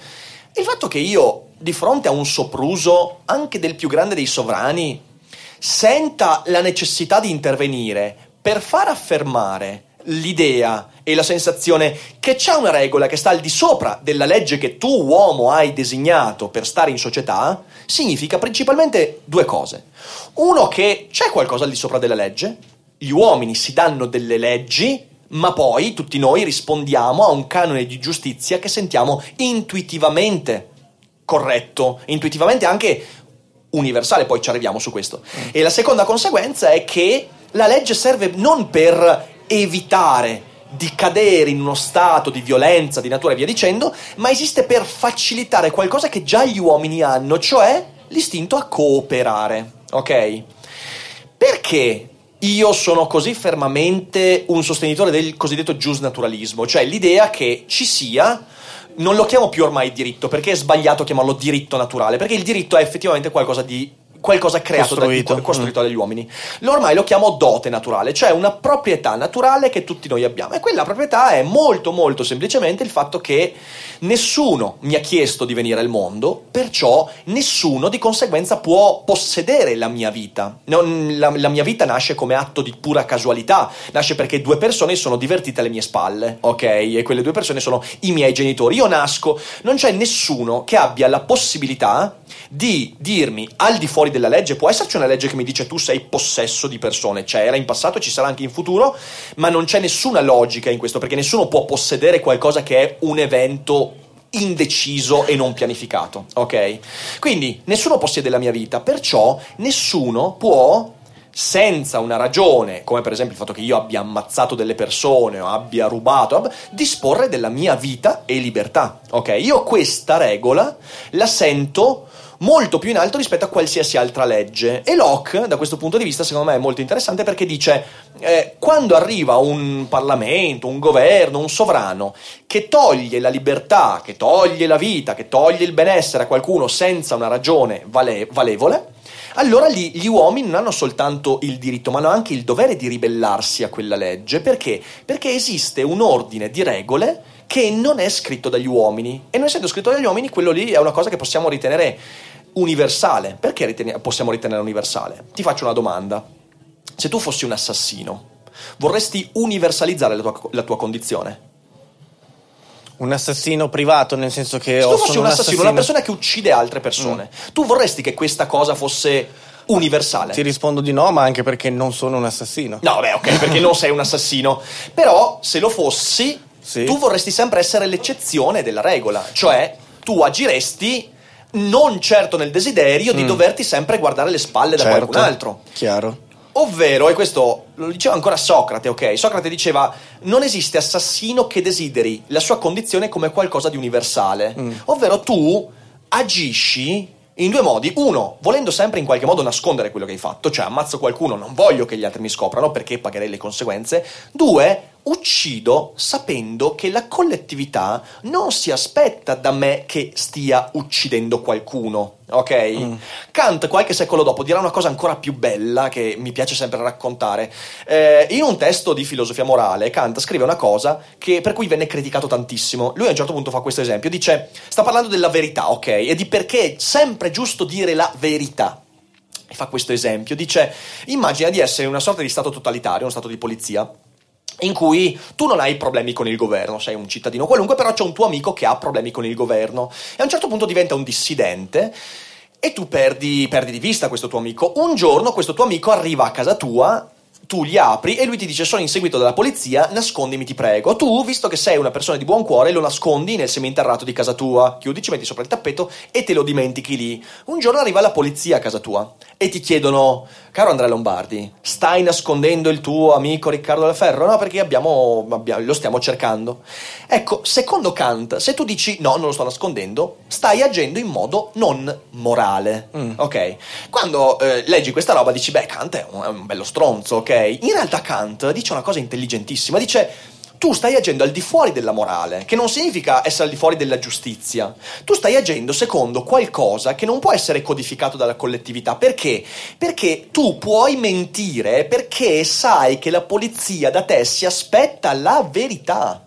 Il fatto che io, di fronte a un sopruso anche del più grande dei sovrani, senta la necessità di intervenire per far affermare l'idea e la sensazione che c'è una regola che sta al di sopra della legge che tu, uomo, hai designato per stare in società, significa principalmente due cose. Uno, che c'è qualcosa al di sopra della legge, gli uomini si danno delle leggi, ma poi tutti noi rispondiamo a un canone di giustizia che sentiamo intuitivamente corretto, intuitivamente anche universale, poi ci arriviamo su questo. E la seconda conseguenza è che la legge serve non per evitare di cadere in uno stato di violenza, di natura e via dicendo, ma esiste per facilitare qualcosa che già gli uomini hanno, cioè l'istinto a cooperare. Ok? Perché io sono così fermamente un sostenitore del cosiddetto giusnaturalismo, cioè l'idea che ci sia non lo chiamo più ormai diritto, perché è sbagliato chiamarlo diritto naturale, perché il diritto è effettivamente qualcosa di qualcosa creato costruito, da, costruito mm. dagli uomini. Ormai lo chiamo dote naturale, cioè una proprietà naturale che tutti noi abbiamo. E quella proprietà è molto molto semplicemente il fatto che nessuno mi ha chiesto di venire al mondo, perciò nessuno di conseguenza può possedere la mia vita. Non, la, la, mia vita nasce come atto di pura casualità, nasce perché due persone sono divertite alle mie spalle, ok? E quelle due persone sono i miei genitori. Io nasco, non c'è nessuno che abbia la possibilità di dirmi al di fuori della legge, può esserci una legge che mi dice tu sei possesso di persone, c'era in passato, ci sarà anche in futuro, ma non c'è nessuna logica in questo, perché nessuno può possedere qualcosa che è un evento indeciso e non pianificato, ok? Quindi nessuno possiede la mia vita, perciò nessuno può senza una ragione, come per esempio il fatto che io abbia ammazzato delle persone o abbia rubato, disporre della mia vita e libertà. Ok? Io questa regola la sento molto più in alto rispetto a qualsiasi altra legge. E Locke, da questo punto di vista, secondo me è molto interessante perché dice: eh, quando arriva un Parlamento, un governo, un sovrano che toglie la libertà, che toglie la vita, che toglie il benessere a qualcuno senza una ragione vale- valevole, allora lì gli uomini non hanno soltanto il diritto, ma hanno anche il dovere di ribellarsi a quella legge. Perché? Perché esiste un ordine di regole che non è scritto dagli uomini. E non essendo scritto dagli uomini, quello lì è una cosa che possiamo ritenere universale. Perché ritene- possiamo ritenere universale? Ti faccio una domanda. Se tu fossi un assassino, vorresti universalizzare la tua, la tua condizione? Un assassino privato, nel senso che... Se tu fossi un, assassino, assassino, una persona che uccide altre persone, mm. tu vorresti che questa cosa fosse universale? Ti rispondo di no, ma anche perché non sono un assassino. No, beh, ok, perché non sei un assassino. Però, se lo fossi, sì. tu vorresti sempre essere l'eccezione della regola. Cioè, tu agiresti non certo nel desiderio di mm. doverti sempre guardare le spalle da certo, qualcun altro. Chiaro. Ovvero, e questo lo diceva ancora Socrate, ok? Socrate diceva: non esiste assassino che desideri la sua condizione come qualcosa di universale. Mm. Ovvero, tu agisci in due modi. Uno, volendo sempre in qualche modo nascondere quello che hai fatto, cioè ammazzo qualcuno, non voglio che gli altri mi scoprano perché pagherei le conseguenze. Due, uccido sapendo che la collettività non si aspetta da me che stia uccidendo qualcuno. Ok? Mm. Kant, qualche secolo dopo, dirà una cosa ancora più bella che mi piace sempre raccontare. Eh, in un testo di filosofia morale, Kant scrive una cosa che, per cui venne criticato tantissimo. Lui a un certo punto fa questo esempio: dice, sta parlando della verità, ok? E di perché è sempre giusto dire la verità fa questo esempio, dice immagina di essere in una sorta di stato totalitario, uno stato di polizia, in cui tu non hai problemi con il governo, sei un cittadino qualunque, però c'è un tuo amico che ha problemi con il governo e a un certo punto diventa un dissidente e tu perdi, perdi di vista questo tuo amico. Un giorno questo tuo amico arriva a casa tua tu gli apri e lui ti dice sono inseguito dalla polizia, nascondimi ti prego. Tu, visto che sei una persona di buon cuore, lo nascondi nel seminterrato di casa tua, chiudi, ci metti sopra il tappeto e te lo dimentichi lì. Un giorno arriva la polizia a casa tua e ti chiedono, caro Andrea Lombardi, stai nascondendo il tuo amico Riccardo Del Ferro? No, perché abbiamo, abbiamo, lo stiamo cercando. Ecco, secondo Kant, se tu dici no, non lo sto nascondendo, stai agendo in modo non morale. Mm. Ok? Quando eh, leggi questa roba dici, beh, Kant è un, è un bello stronzo, ok? In realtà Kant dice una cosa intelligentissima, dice tu stai agendo al di fuori della morale, che non significa essere al di fuori della giustizia. Tu stai agendo secondo qualcosa che non può essere codificato dalla collettività. Perché? Perché tu puoi mentire perché sai che la polizia da te si aspetta la verità.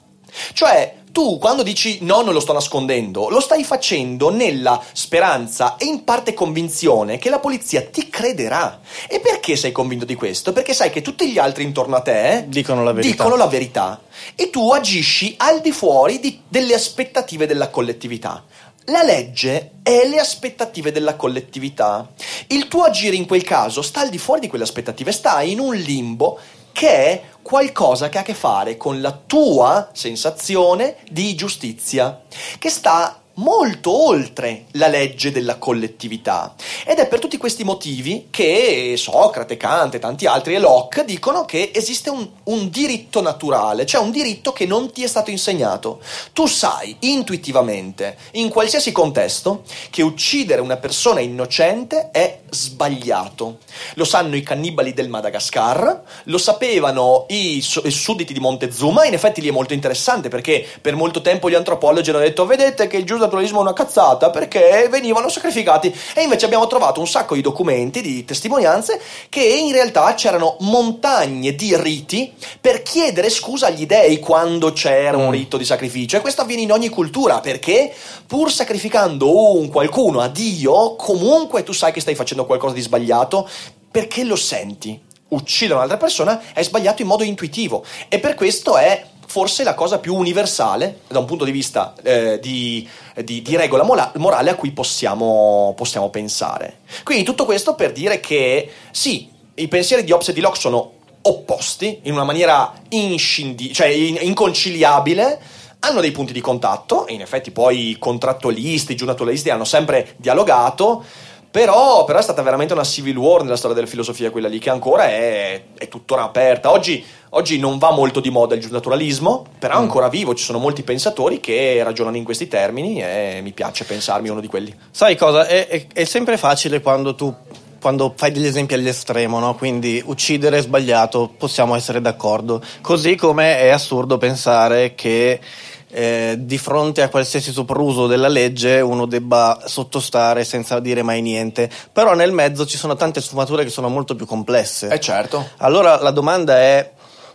Cioè, tu quando dici no, non lo sto nascondendo, lo stai facendo nella speranza e in parte convinzione che la polizia ti crederà. E perché sei convinto di questo? Perché sai che tutti gli altri intorno a te dicono la verità. Dicono la verità. E tu agisci al di fuori di, delle aspettative della collettività. La legge è le aspettative della collettività. Il tuo agire in quel caso sta al di fuori di quelle aspettative, sta in un limbo che è qualcosa che ha a che fare con la tua sensazione di giustizia, che sta molto oltre la legge della collettività. Ed è per tutti questi motivi che Socrate, Kant e tanti altri e Locke dicono che esiste un, un, diritto naturale, cioè un diritto che non ti è stato insegnato. Tu sai intuitivamente, in qualsiasi contesto, che uccidere una persona innocente è sbagliato. Lo sanno i cannibali del Madagascar, lo sapevano i, i sudditi di Montezuma, in effetti lì è molto interessante perché per molto tempo gli antropologi hanno detto vedete che il giusto naturalismo è una cazzata perché venivano sacrificati. E invece abbiamo trovato un sacco di documenti, di testimonianze che in realtà c'erano montagne di riti per chiedere scusa agli dei quando c'era un mm. rito di sacrificio. E questo avviene in ogni cultura perché pur sacrificando un qualcuno a Dio comunque tu sai che stai facendo qualcosa di sbagliato perché lo senti. Uccidere un'altra persona è sbagliato in modo intuitivo. E per questo è forse la cosa più universale da un punto di vista eh, di, di, di, regola morale a cui possiamo, possiamo, pensare. Quindi tutto questo per dire che sì, i pensieri di Hobbes e di Locke sono opposti in una maniera inscindi- cioè in- inconciliabile, hanno dei punti di contatto, e in effetti poi i contrattualisti, i giurnaturalisti hanno sempre dialogato, però, però, è stata veramente una civil war nella storia della filosofia, quella lì, che ancora è, è tuttora aperta. Oggi, oggi, non va molto di moda il giusnaturalismo, però è mm. ancora vivo, ci sono molti pensatori che ragionano in questi termini e mi piace pensarmi uno di quelli. Sai cosa? È, è, è sempre facile quando tu quando fai degli esempi all'estremo, no? quindi uccidere è sbagliato, possiamo essere d'accordo. Così come è assurdo pensare che eh, di fronte a qualsiasi sopruso della legge uno debba sottostare senza dire mai niente. Però nel mezzo ci sono tante sfumature che sono molto più complesse. Eh certo. Allora la domanda è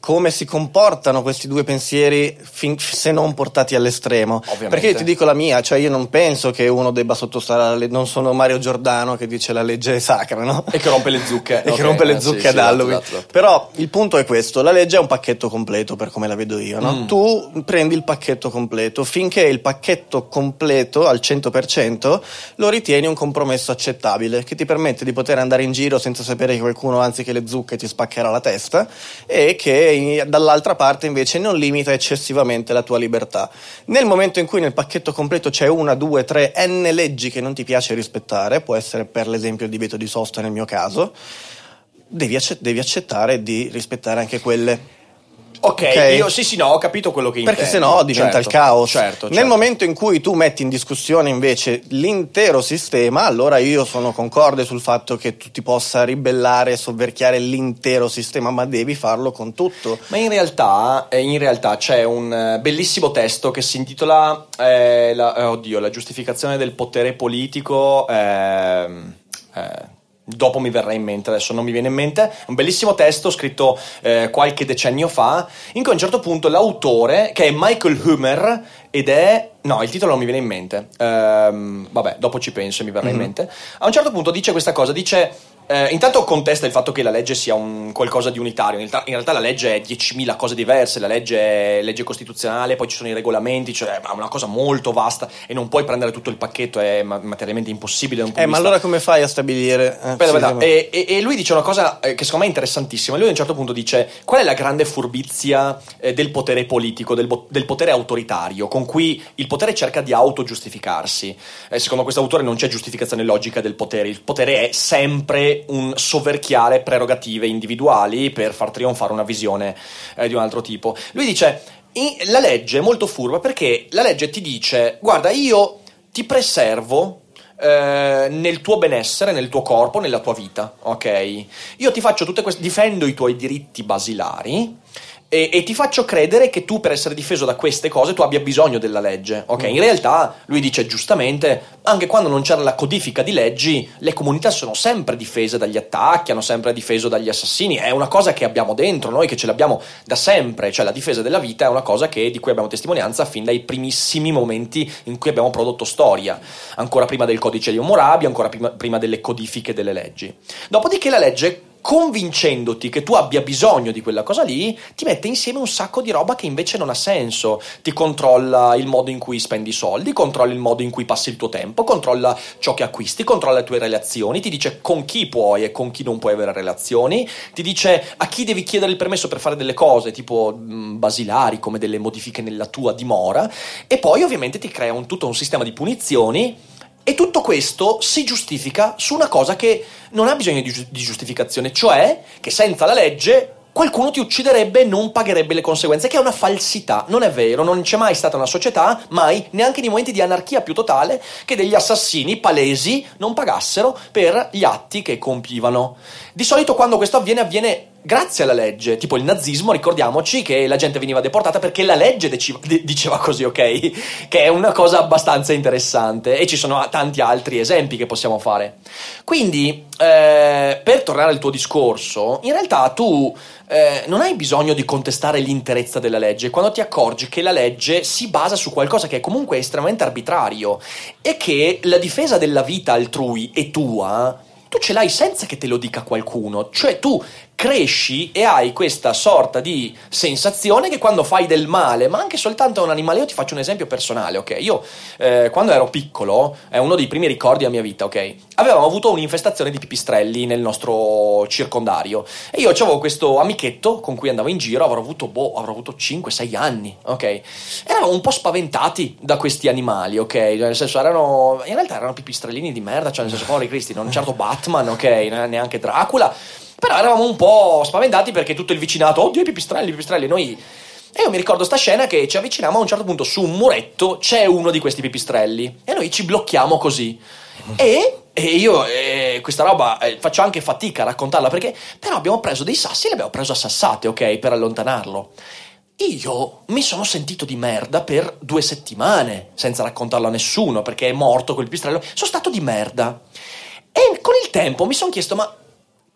come si comportano questi due pensieri fin, se non portati all'estremo. Ovviamente. Perché io ti dico la mia, cioè io non penso che uno debba sottostare alla legge, non sono Mario Giordano che dice la legge è sacra, no? E che rompe le zucche. e okay, che rompe le zucche sì, ad sì, Halloween. Esatto, esatto. Però il punto è questo, la legge è un pacchetto completo per come la vedo io, no? Mm. Tu prendi il pacchetto completo, finché il pacchetto completo al 100% lo ritieni un compromesso accettabile, che ti permette di poter andare in giro senza sapere che qualcuno, anzi che le zucche, ti spaccherà la testa e che dall'altra parte invece non limita eccessivamente la tua libertà. Nel momento in cui nel pacchetto completo c'è una, due, tre, n leggi che non ti piace rispettare, può essere per l'esempio il divieto di sosta nel mio caso, devi, accett- devi accettare di rispettare anche quelle. Ok, okay. io sì, sì, no, ho capito quello che intendi. Perché se no diventa certo, il caos. Certo, certo. Nel momento in cui tu metti in discussione invece l'intero sistema, allora io sono concorde sul fatto che tu ti possa ribellare e sovverchiare l'intero sistema, ma devi farlo con tutto. Ma in realtà, eh, in realtà c'è un eh, bellissimo testo che si intitola eh, la, eh, oddio, la giustificazione del potere politico. Eh, eh dopo mi verrà in mente, adesso non mi viene in mente, un bellissimo testo scritto eh, qualche decennio fa, in cui a un certo punto l'autore, che è Michael Humer, ed è... no, il titolo non mi viene in mente, ehm, vabbè, dopo ci penso e mi verrà mm-hmm. in mente, a un certo punto dice questa cosa, dice eh, intanto contesta il fatto che la legge sia un qualcosa di unitario. In realtà, in realtà, la legge è 10.000 cose diverse. La legge è legge costituzionale, poi ci sono i regolamenti, cioè è una cosa molto vasta e non puoi prendere tutto il pacchetto, è materialmente impossibile. Eh, ma allora come fai a stabilire? Eh, Aspetta, sì, e, e, e, lui dice una cosa eh, che secondo me è interessantissima. Lui a un certo punto dice: Qual è la grande furbizia eh, del potere politico, del, del, potere autoritario, con cui il potere cerca di autogiustificarsi? Eh, secondo questo autore non c'è giustificazione logica del potere. Il potere è sempre un soverchiare prerogative individuali per far trionfare una visione eh, di un altro tipo. Lui dice: la legge è molto furba perché la legge ti dice: guarda, io ti preservo eh, nel tuo benessere, nel tuo corpo, nella tua vita, ok? Io ti faccio tutte queste, difendo i tuoi diritti basilari e, e, ti faccio credere che tu per essere difeso da queste cose tu abbia bisogno della legge. Ok, in realtà lui dice giustamente, anche quando non c'era la codifica di leggi, le comunità sono sempre difese dagli attacchi, hanno sempre difeso dagli assassini, è una cosa che abbiamo dentro noi, che ce l'abbiamo da sempre, cioè la difesa della vita è una cosa che, di cui abbiamo testimonianza fin dai primissimi momenti in cui abbiamo prodotto storia, ancora prima del codice di Hammurabi, ancora prima, prima delle codifiche delle leggi. Dopodiché la legge convincendoti che tu abbia bisogno di quella cosa lì, ti mette insieme un sacco di roba che invece non ha senso. Ti controlla il modo in cui spendi i soldi, controlla il modo in cui passi il tuo tempo, controlla ciò che acquisti, controlla le tue relazioni, ti dice con chi puoi e con chi non puoi avere relazioni, ti dice a chi devi chiedere il permesso per fare delle cose tipo mh, basilari come delle modifiche nella tua dimora e poi ovviamente ti crea un, tutto un sistema di punizioni e tutto questo si giustifica su una cosa che non ha bisogno di, giustificazione, cioè che senza la legge qualcuno ti ucciderebbe e non pagherebbe le conseguenze, che è una falsità. Non è vero, non c'è mai stata una società, mai, neanche nei momenti di anarchia più totale, che degli assassini palesi non pagassero per gli atti che compivano. Di solito quando questo avviene, avviene grazie alla legge, tipo il nazismo, ricordiamoci che la gente veniva deportata perché la legge diceva, diceva così, ok? Che è una cosa abbastanza interessante e ci sono tanti altri esempi che possiamo fare. Quindi, eh, per tornare al tuo discorso, in realtà tu eh, non hai bisogno di contestare l'interezza della legge quando ti accorgi che la legge si basa su qualcosa che è comunque estremamente arbitrario e che la difesa della vita altrui è tua tu ce l'hai senza che te lo dica qualcuno, cioè tu cresci e hai questa sorta di sensazione che quando fai del male, ma anche soltanto a un animale, io ti faccio un esempio personale, ok? Io eh, quando ero piccolo, è uno dei primi ricordi della mia vita, ok? Avevamo avuto un'infestazione di pipistrelli nel nostro circondario e io avevo questo amichetto con cui andavo in giro, avrò avuto, boh, avrò avuto 5-6 anni, ok? Eravamo un po' spaventati da questi animali, ok? Nel senso erano, in realtà erano pipistrellini di merda, cioè nel senso, poveri cristi, non certo Batman, ok? Neanche Dracula però eravamo un po' spaventati perché tutto il vicinato, oddio i pipistrelli, i pipistrelli, noi... E io mi ricordo sta scena che ci avviciniamo a un certo punto su un muretto, c'è uno di questi pipistrelli e noi ci blocchiamo così. E, e io eh, questa roba eh, faccio anche fatica a raccontarla perché però abbiamo preso dei sassi e li abbiamo preso a sassate, ok, per allontanarlo. Io mi sono sentito di merda per due settimane senza raccontarlo a nessuno perché è morto quel pipistrello. Sono stato di merda. E con il tempo mi sono chiesto, ma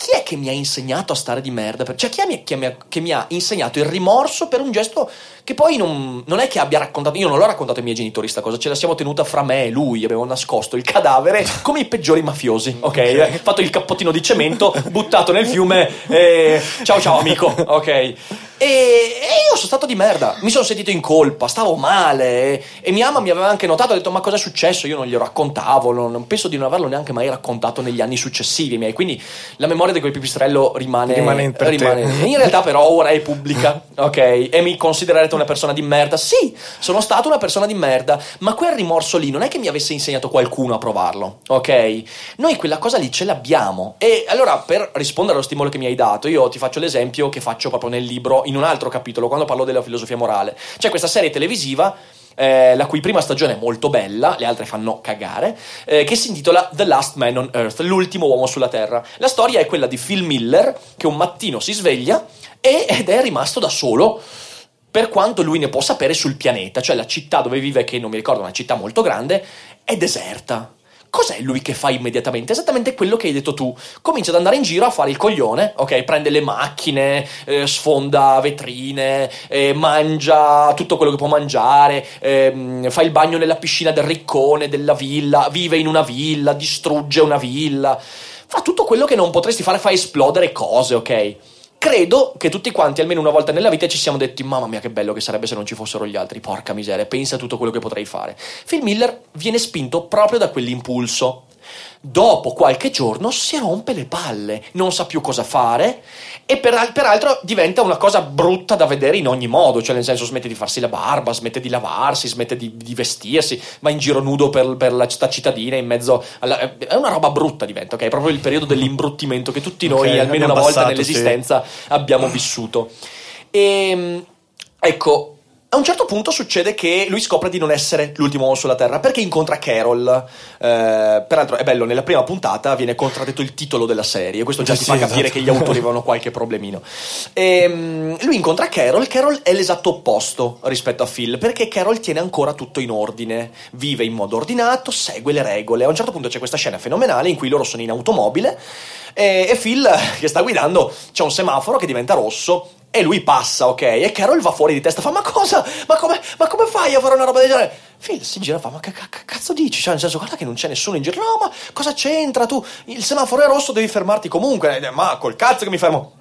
chi è che mi ha insegnato a stare di merda? Cioè, chi, è, chi, è, che mi ha insegnato il rimorso per un gesto che poi non, non, è che abbia raccontato. Io non l'ho raccontato ai miei genitori, sta cosa, ce la siamo tenuta fra me e lui. Abbiamo nascosto il cadavere come i peggiori mafiosi, ok? okay. Fatto il cappottino di cemento, buttato nel fiume. E... Ciao, ciao, amico, ok? E, e, io sono stato di merda, mi sono sentito in colpa, stavo male. E, mia mamma mi aveva anche notato, ha detto: Ma cosa è successo? Io non glielo raccontavo, non, non penso di non averlo neanche mai raccontato negli anni successivi miei. Quindi la memoria di quel pipistrello rimane. Rimane in, rimane, in realtà, però, ora è pubblica, ok? E mi considererete una persona di merda. Sì, sono stato una persona di merda, ma quel rimorso lì non è che mi avesse insegnato qualcuno a provarlo, ok? Noi quella cosa lì ce l'abbiamo. E allora, per rispondere allo stimolo che mi hai dato, io ti faccio l'esempio che faccio proprio nel libro in un altro capitolo, quando parlo della filosofia morale. C'è questa serie televisiva eh, la cui prima stagione è molto bella, le altre fanno cagare, eh, che si intitola The Last Man on Earth, l'ultimo uomo sulla Terra. La storia è quella di Phil Miller che un mattino si sveglia ed è rimasto da solo per quanto lui ne può sapere sul pianeta, cioè la città dove vive, che non mi ricordo, una città molto grande, è deserta. Cos'è lui che fa immediatamente? Esattamente quello che hai detto tu. Comincia ad andare in giro a fare il coglione, ok? Prende le macchine, eh, sfonda vetrine, eh, mangia tutto quello che può mangiare, eh, fa il bagno nella piscina del riccone della villa, vive in una villa, distrugge una villa. Fa tutto quello che non potresti fare, fa esplodere cose, ok? Credo che tutti quanti, almeno una volta nella vita, ci siamo detti: Mamma mia, che bello che sarebbe se non ci fossero gli altri. Porca miseria, pensa a tutto quello che potrei fare. Phil Miller viene spinto proprio da quell'impulso dopo qualche giorno si rompe le palle, non sa più cosa fare e per, peraltro diventa una cosa brutta da vedere in ogni modo, cioè nel senso smette di farsi la barba, smette di lavarsi, smette di, di vestirsi, va in giro nudo per, per, la città cittadina in mezzo alla... è una roba brutta diventa, ok? È proprio il periodo dell'imbruttimento che tutti noi okay, almeno una volta nell'esistenza sì. abbiamo vissuto. E ehm, ecco, a un certo punto succede che lui scopre di non essere l'ultimo uomo sulla Terra perché incontra Carol. Eh, peraltro è bello, nella prima puntata viene contraddetto il titolo della serie, questo già sì, ti fa capire esatto. che gli autori avevano qualche problemino. E, um, lui incontra Carol, Carol è l'esatto opposto rispetto a Phil perché Carol tiene ancora tutto in ordine, vive in modo ordinato, segue le regole. A un certo punto c'è questa scena fenomenale in cui loro sono in automobile e, e Phil che sta guidando c'è un semaforo che diventa rosso e lui passa, ok? E Carol va fuori di testa, fa: Ma cosa? Ma come, ma come fai a fare una roba del genere? Phil si gira e fa: Ma che, che, cazzo dici? Cioè, nel senso, guarda che non c'è nessuno in giro. No, ma cosa c'entra tu? Il semaforo è rosso, devi fermarti comunque. Ma col cazzo che mi fermo.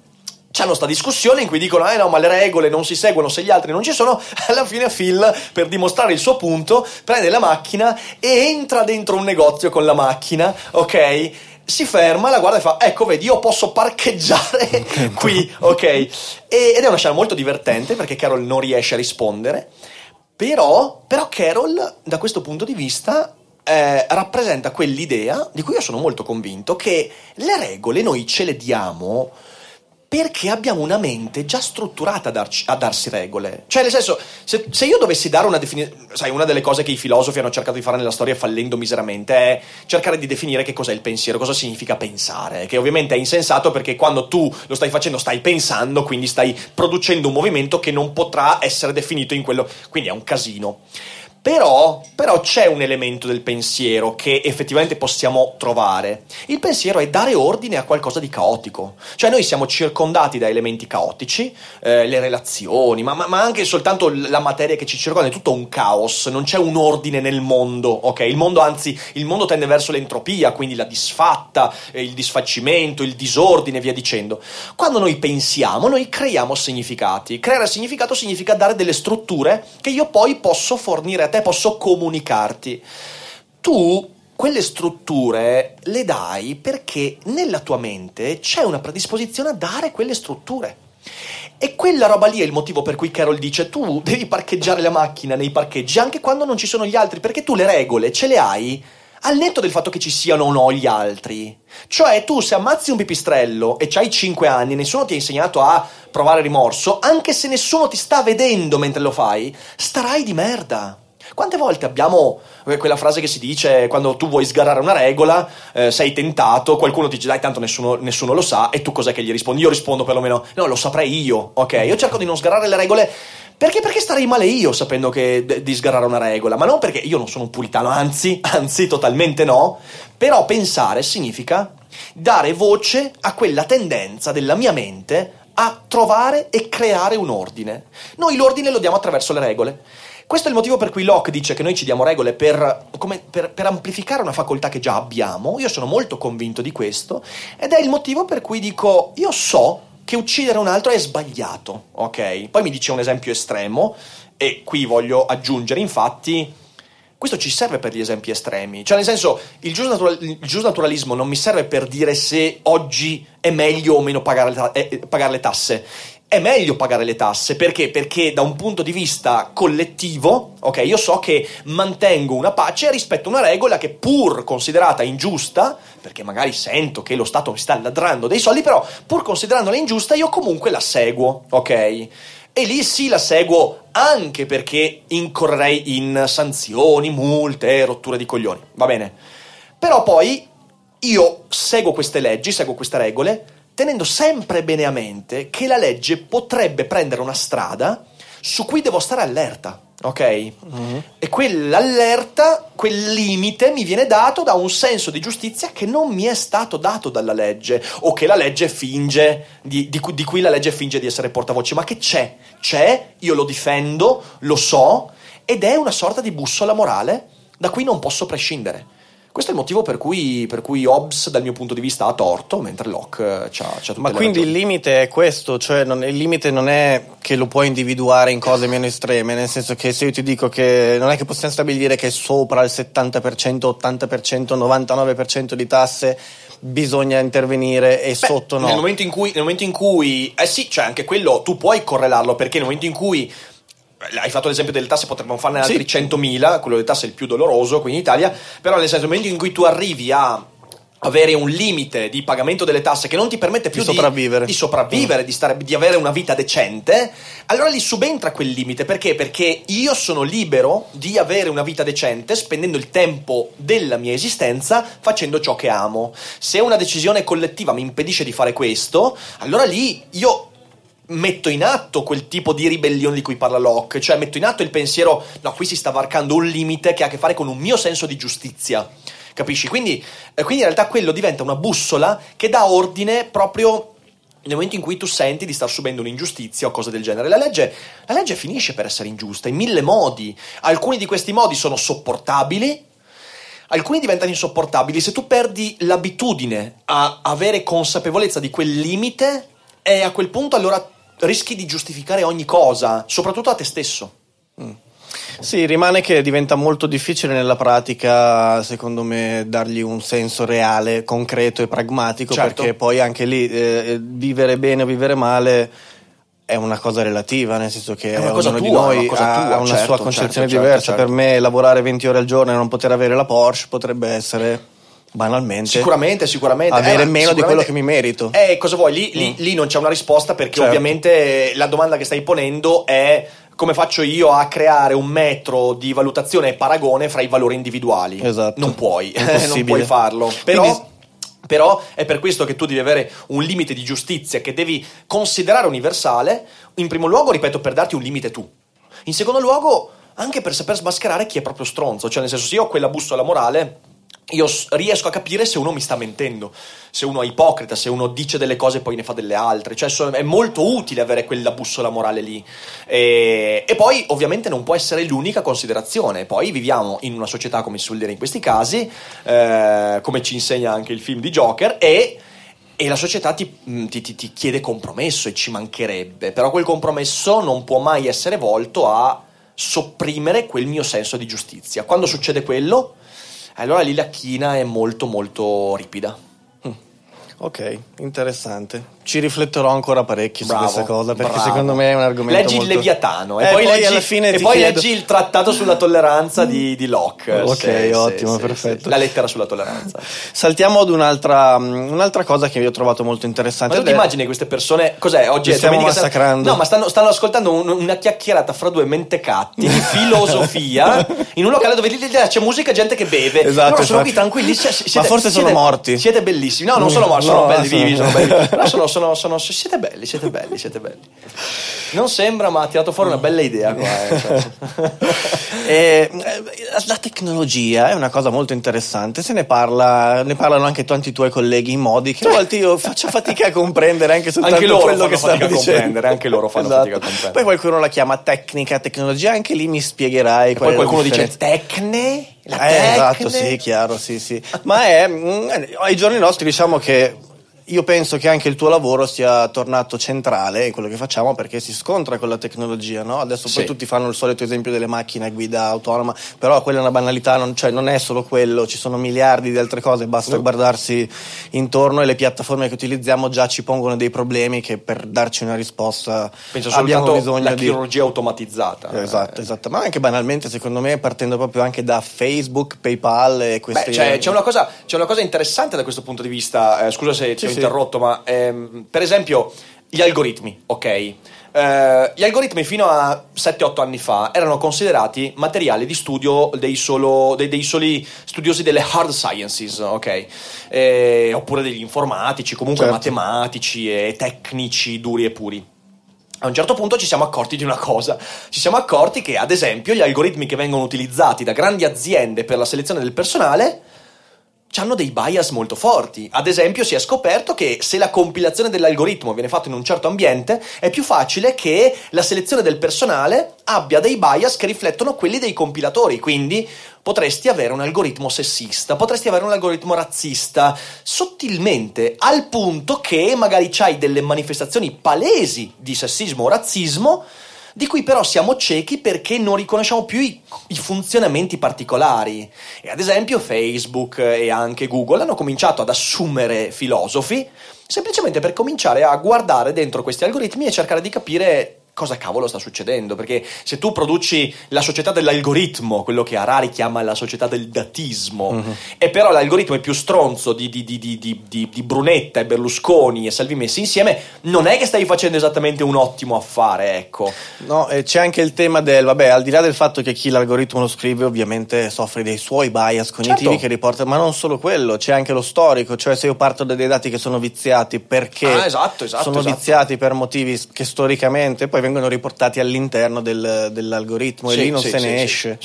C'hanno sta discussione in cui dicono: Eh no, ma le regole non si seguono se gli altri non ci sono. Alla fine, Phil, per dimostrare il suo punto, prende la macchina e entra dentro un negozio con la macchina, ok? Si ferma, la guarda e fa: Ecco, vedi, io posso parcheggiare qui, ok? E, ed è una scena molto divertente perché Carol non riesce a rispondere. Però, però Carol, da questo punto di vista, eh, rappresenta quell'idea di cui io sono molto convinto che le regole noi ce le diamo perché abbiamo una mente già strutturata a, darci, a darsi regole. Cioè, nel senso, se, se io dovessi dare una definizione, sai, una delle cose che i filosofi hanno cercato di fare nella storia fallendo miseramente è cercare di definire che cos'è il pensiero, cosa significa pensare, che ovviamente è insensato perché quando tu lo stai facendo stai pensando, quindi stai producendo un movimento che non potrà essere definito in quello, quindi è un casino. Però, però, c'è un elemento del pensiero che effettivamente possiamo trovare. Il pensiero è dare ordine a qualcosa di caotico. Cioè noi siamo circondati da elementi caotici, eh, le relazioni, ma, ma, ma, anche soltanto la materia che ci circonda, è tutto un caos, non c'è un ordine nel mondo, ok? Il mondo anzi, il mondo tende verso l'entropia, quindi la disfatta, eh, il disfacimento, il disordine, via dicendo. Quando noi pensiamo, noi creiamo significati. Creare significato significa dare delle strutture che io poi posso fornire a te posso comunicarti. Tu quelle strutture le dai perché nella tua mente c'è una predisposizione a dare quelle strutture. E quella roba lì è il motivo per cui Carol dice tu devi parcheggiare la macchina nei parcheggi anche quando non ci sono gli altri, perché tu le regole ce le hai al netto del fatto che ci siano o no gli altri. Cioè, tu se ammazzi un pipistrello e hai 5 anni, nessuno ti ha insegnato a provare rimorso, anche se nessuno ti sta vedendo mentre lo fai, starai di merda. Quante volte abbiamo eh, quella frase che si dice quando tu vuoi sgarrare una regola, eh, sei tentato, qualcuno ti dice dai tanto nessuno, nessuno, lo sa e tu cos'è che gli rispondi? Io rispondo perlomeno no lo saprei io, ok? Io cerco di non sgarrare le regole perché? Perché starei male io sapendo che, d- di sgarrare una regola, ma non perché io non sono un puritano, anzi, anzi totalmente no, però pensare significa dare voce a quella tendenza della mia mente a trovare e creare un ordine. Noi l'ordine lo diamo attraverso le regole. Questo è il motivo per cui Locke dice che noi ci diamo regole per, per, per, amplificare una facoltà che già abbiamo. Io sono molto convinto di questo ed è il motivo per cui dico io so che uccidere un altro è sbagliato, ok? Poi mi dice un esempio estremo e qui voglio aggiungere infatti questo ci serve per gli esempi estremi. Cioè, nel senso, il giusnaturalismo non mi serve per dire se oggi è meglio o meno pagare le, ta- eh, pagare le tasse è meglio pagare le tasse perché? Perché da un punto di vista collettivo, ok, io so che mantengo una pace rispetto a una regola che pur considerata ingiusta, perché magari sento che lo Stato mi sta ladrando dei soldi, però pur considerandola ingiusta io comunque la seguo, ok? E lì sì la seguo anche perché incorrerei in sanzioni, multe, rotture di coglioni, va bene? Però poi io seguo queste leggi, seguo queste regole, tenendo sempre bene a mente che la legge potrebbe prendere una strada su cui devo stare allerta, ok? Mm-hmm. E quell'allerta, quel limite mi viene dato da un senso di giustizia che non mi è stato dato dalla legge o che la legge finge, di, di, di cui la legge finge di essere portavoce, ma che c'è, c'è, io lo difendo, lo so ed è una sorta di bussola morale da cui non posso prescindere. Questo è il motivo per cui, per cui Hobbes, dal mio punto di vista, ha torto, mentre Locke c'ha, c'ha tutte Ma quindi ragioni. il limite è questo, cioè non, il limite non è che lo puoi individuare in cose meno estreme, nel senso che se io ti dico che non è che possiamo stabilire che sopra il 70%, 80%, 99% di tasse bisogna intervenire e Beh, sotto no. Nel momento in cui, nel momento in cui eh sì, cioè anche quello tu puoi correlarlo perché nel momento in cui hai fatto l'esempio delle tasse, potremmo farne altri Sì. 100.000, quello delle tasse è il più doloroso qui in Italia, però nel senso nel momento in cui tu arrivi a avere un limite di pagamento delle tasse che non ti permette più Di sopravvivere. di, sopravvivere, di, stare- di avere una vita decente, allora lì subentra quel limite. Perché? Perché io sono libero di avere una vita decente spendendo il tempo della mia esistenza facendo ciò che amo. Se una decisione collettiva mi impedisce di fare questo, allora lì io metto in atto quel tipo di ribellione di cui parla Locke, cioè metto in atto il pensiero, no, qui si sta varcando un limite che ha a che fare con un mio senso di giustizia. Capisci? Quindi, eh, quindi in realtà quello diventa una bussola che dà ordine proprio nel momento in cui tu senti di star subendo un'ingiustizia o cose del genere. La legge, la legge finisce per essere ingiusta in mille modi. Alcuni di questi modi sono sopportabili, alcuni diventano insopportabili. Se tu perdi l'abitudine a avere consapevolezza di quel limite, e a quel punto allora rischi di giustificare ogni cosa, soprattutto a te stesso. Sì, rimane che diventa molto difficile nella pratica, secondo me, dargli un senso reale, concreto e pragmatico, Certo. perché poi anche lì eh, vivere bene o vivere male è una cosa relativa, nel senso che ognuno di tua, noi una ha tua, una certo, sua concezione certo, diversa. certo, Per me lavorare 20 ore al giorno e non poter avere la Porsche potrebbe essere banalmente Sicuramente, sicuramente. avere Eh, meno di quello sicuramente- che mi merito. Eh, cosa vuoi? Lì, lì- lì non c'è una risposta perché Certo. ovviamente la domanda che stai ponendo è come faccio io a creare un metro di valutazione e paragone fra i valori individuali? Esatto. Non puoi, non puoi farlo. Però, Quindi- però è per questo che tu devi avere un limite di giustizia che devi considerare universale, in primo luogo, ripeto, per darti un limite tu. In secondo luogo, anche per saper smascherare chi è proprio stronzo, cioè nel senso se io ho quella bussola morale io riesco a capire se uno mi sta mentendo, se uno è ipocrita, se uno dice delle cose e poi ne fa delle altre. Cioè, è molto utile avere quella bussola morale lì. E, e poi, ovviamente, non può essere l'unica considerazione. Poi viviamo in una società, come si suol dire in questi casi, eh, come ci insegna anche il film di Joker, e. E la società ti, mh, ti- ti- ti chiede compromesso e ci mancherebbe, però quel compromesso non può mai essere volto a sopprimere quel mio senso di giustizia. Quando succede quello, allora lì la china è molto molto ripida. Ok, interessante. Ci rifletterò ancora parecchio Bravo, su questa cosa perché bravo. secondo me è un argomento Leggi molto... il Leviatano e Eh, poi, leggi, alla fine e poi chiedo- leggi il trattato sulla tolleranza di, di Locke. Ok, sì, ottimo, sì, perfetto. sì. La lettera sulla tolleranza. Saltiamo ad un'altra, mm, un'altra cosa che io ho trovato molto Ma interessante. tu ed ti immagini queste persone? Cos'è? Oggi è stiamo massacrando. No, ma stanno, stanno ascoltando un- una chiacchierata fra due mentecatti di filosofia in un locale dove c'è musica e gente che beve. Esatto, Loro sono infatti. qui tranquilli. siete- forse sono siete- morti. Siete bellissimi. No, non sono morti, No, sono belli sono- vivi. Sono belli. Però sono, sono- sono- siete belli, siete belli, siete belli. Non sembra, ma ha tirato fuori una bella idea qua. eh, cioè. Eh, eh, la tecnologia è una cosa molto interessante, se ne parla, ne parlano anche tanti tuoi colleghi in modi che a volte io faccio fatica a comprendere anche soltanto Anche loro quello fanno che stanno fatica a dicendo. comprendere, anche loro fanno Esatto. fatica a comprendere. Poi qualcuno la chiama tecnica, tecnologia, anche lì mi spiegherai E poi qualcuno dice tecne? La Eh, esatto, tecne? sì, chiaro, sì, sì. Ma è, mm, ai giorni nostri diciamo che io penso che anche il tuo lavoro sia tornato centrale in quello che facciamo perché si scontra con la tecnologia, no? Adesso poi Sì. tutti fanno il solito esempio delle macchine a guida autonoma, però quella è una banalità, non, cioè, non è solo quello, ci sono miliardi di altre cose, basta guardarsi intorno e le piattaforme che utilizziamo già ci pongono dei problemi che per darci una risposta Penso abbiamo bisogno alla di... chirurgia automatizzata. Esatto, esatto, ma anche banalmente secondo me partendo proprio anche da Facebook, PayPal e queste... Beh, c'è, c'è una cosa, c'è una cosa interessante da questo punto di vista. eh, scusa se Sì, sì. interrotto, ma ehm, per esempio gli algoritmi, ok? Eh, gli algoritmi fino a 7-8 anni fa erano considerati materiali di studio dei, solo- dei- dei soli studiosi delle hard sciences, ok? Eh, oppure degli informatici, comunque Certo. matematici e tecnici duri e puri. A un certo punto ci siamo accorti di una cosa, ci siamo accorti che ad esempio gli algoritmi che vengono utilizzati da grandi aziende per la selezione del personale hanno dei bias molto forti. Ad esempio si è scoperto che se la compilazione dell'algoritmo viene fatta in un certo ambiente è più facile che la selezione del personale abbia dei bias che riflettono quelli dei compilatori, quindi potresti avere un algoritmo sessista, potresti avere un algoritmo razzista, sottilmente, al punto che magari c'hai delle manifestazioni palesi di sessismo o razzismo di cui però siamo ciechi perché non riconosciamo più i, i funzionamenti particolari. E ad esempio Facebook e anche Google hanno cominciato ad assumere filosofi semplicemente per cominciare a guardare dentro questi algoritmi e cercare di capire cosa cavolo sta succedendo, perché se tu produci la società dell'algoritmo, quello che Harari chiama la società del datismo, e però l'algoritmo è più stronzo di, di- di- di- di- di- di Brunetta e Berlusconi e Salvi messi insieme, non è che stai facendo esattamente un ottimo affare, ecco. No, e c'è anche il tema del, vabbè, al di là del fatto che chi l'algoritmo lo scrive ovviamente soffre dei suoi bias cognitivi Certo. che riporta, ma non solo quello, c'è anche lo storico, cioè se io parto da dei dati che sono viziati perché Ah, esatto, esatto, sono esatto. viziati per motivi che storicamente poi vengono riportati all'interno del- dell'algoritmo Sì, e lì non sì, se ne esce.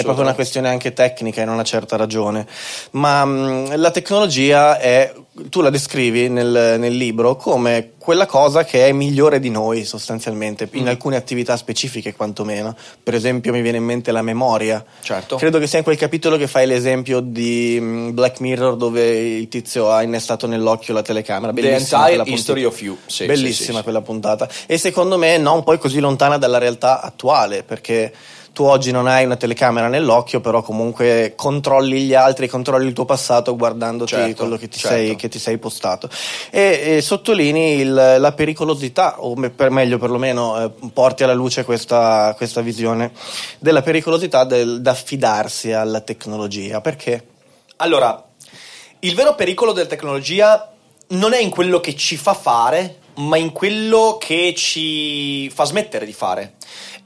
È proprio una questione anche tecnica in una certa ragione. Ma mh, la tecnologia è, tu la descrivi nel, nel libro come quella cosa che è migliore di noi sostanzialmente, in Mm. alcune attività specifiche quantomeno. Per esempio mi viene in mente la memoria. Certo. Credo che sia in quel capitolo che fai l'esempio di mh, Black Mirror dove il tizio ha innestato nell'occhio la telecamera. The Bellissima Entire quella puntata. History of You. Sì, Bellissima sì, sì. quella puntata. E secondo me non poi così lontana dalla realtà attuale, perché tu oggi non hai una telecamera nell'occhio, però comunque controlli gli altri, controlli il tuo passato guardandoti Certo, quello che ti, certo. sei, che ti sei postato. E, e sottolinei il- la pericolosità, o per meglio perlomeno eh, porti alla luce questa, questa visione della pericolosità del, d'affidarsi alla tecnologia. Perché? Allora, il vero pericolo della tecnologia non è in quello che ci fa fare, ma in quello che ci fa smettere di fare.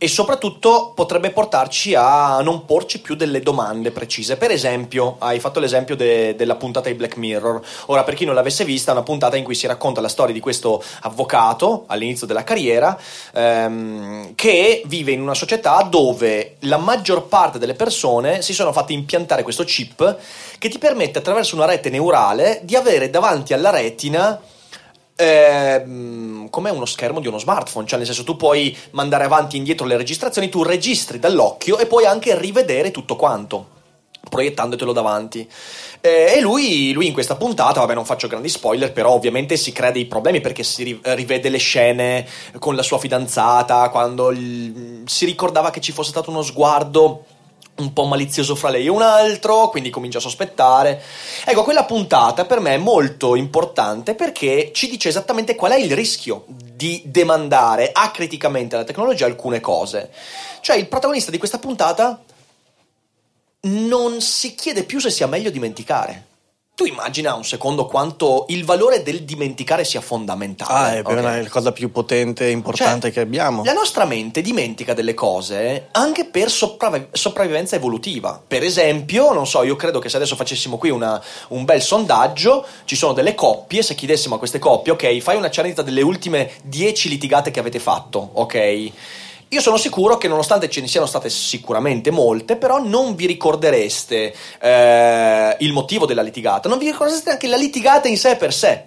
E soprattutto potrebbe portarci a non porci più delle domande precise. Per esempio, hai fatto l'esempio de- della puntata di Black Mirror. Ora, per chi non l'avesse vista, è una puntata in cui si racconta la storia di questo avvocato all'inizio della carriera ehm, che vive in una società dove la maggior parte delle persone si sono fatte impiantare questo chip che ti permette attraverso una rete neurale di avere davanti alla retina ehm, come uno schermo di uno smartphone, cioè nel senso tu puoi mandare avanti e indietro le registrazioni, tu registri dall'occhio e puoi anche rivedere tutto quanto proiettandotelo davanti. Eh, e lui, lui in questa puntata, vabbè non faccio grandi spoiler, però ovviamente si crea dei problemi perché si ri- rivede le scene con la sua fidanzata, quando il- si ricordava che ci fosse stato uno sguardo un po' malizioso fra lei e un altro, quindi comincia a sospettare. Ecco, quella puntata per me è molto importante perché ci dice esattamente qual è il rischio di demandare acriticamente alla tecnologia alcune cose. Cioè, il protagonista di questa puntata non si chiede più se sia meglio dimenticare. Tu immagina un secondo quanto il valore del dimenticare sia fondamentale. Ah, è per ok? una- la cosa più potente e importante Cioè, che abbiamo. La nostra mente dimentica delle cose anche per sopravvi- sopravvivenza evolutiva. Per esempio, non so, io credo che se adesso facessimo qui una- un bel sondaggio, ci sono delle coppie, se chiedessimo a queste coppie, ok, fai una cernita delle ultime 10 litigate che avete fatto, ok? Io sono sicuro che nonostante ce ne siano state sicuramente molte, però non vi ricordereste eh, il motivo della litigata, non vi ricordereste neanche la litigata in sé per sé.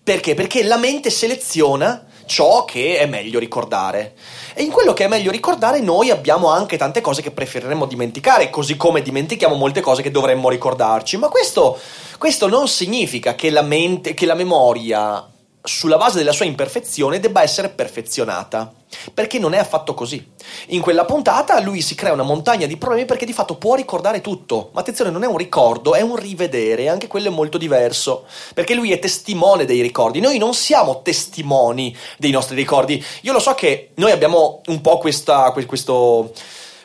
Perché? Perché la mente seleziona ciò che è meglio ricordare. E in quello che è meglio ricordare noi abbiamo anche tante cose che preferiremmo dimenticare, così come dimentichiamo molte cose che dovremmo ricordarci. Ma questo, questo non significa che la, mente, che la memoria sulla base della sua imperfezione debba essere perfezionata. Perché non è affatto così. In quella puntata lui si crea una montagna di problemi perché di fatto può ricordare tutto. Ma attenzione, non è un ricordo, è un rivedere, anche quello è molto diverso. Perché lui è testimone dei ricordi. Noi non siamo testimoni dei nostri ricordi. Io lo so che noi abbiamo un po' questa, questo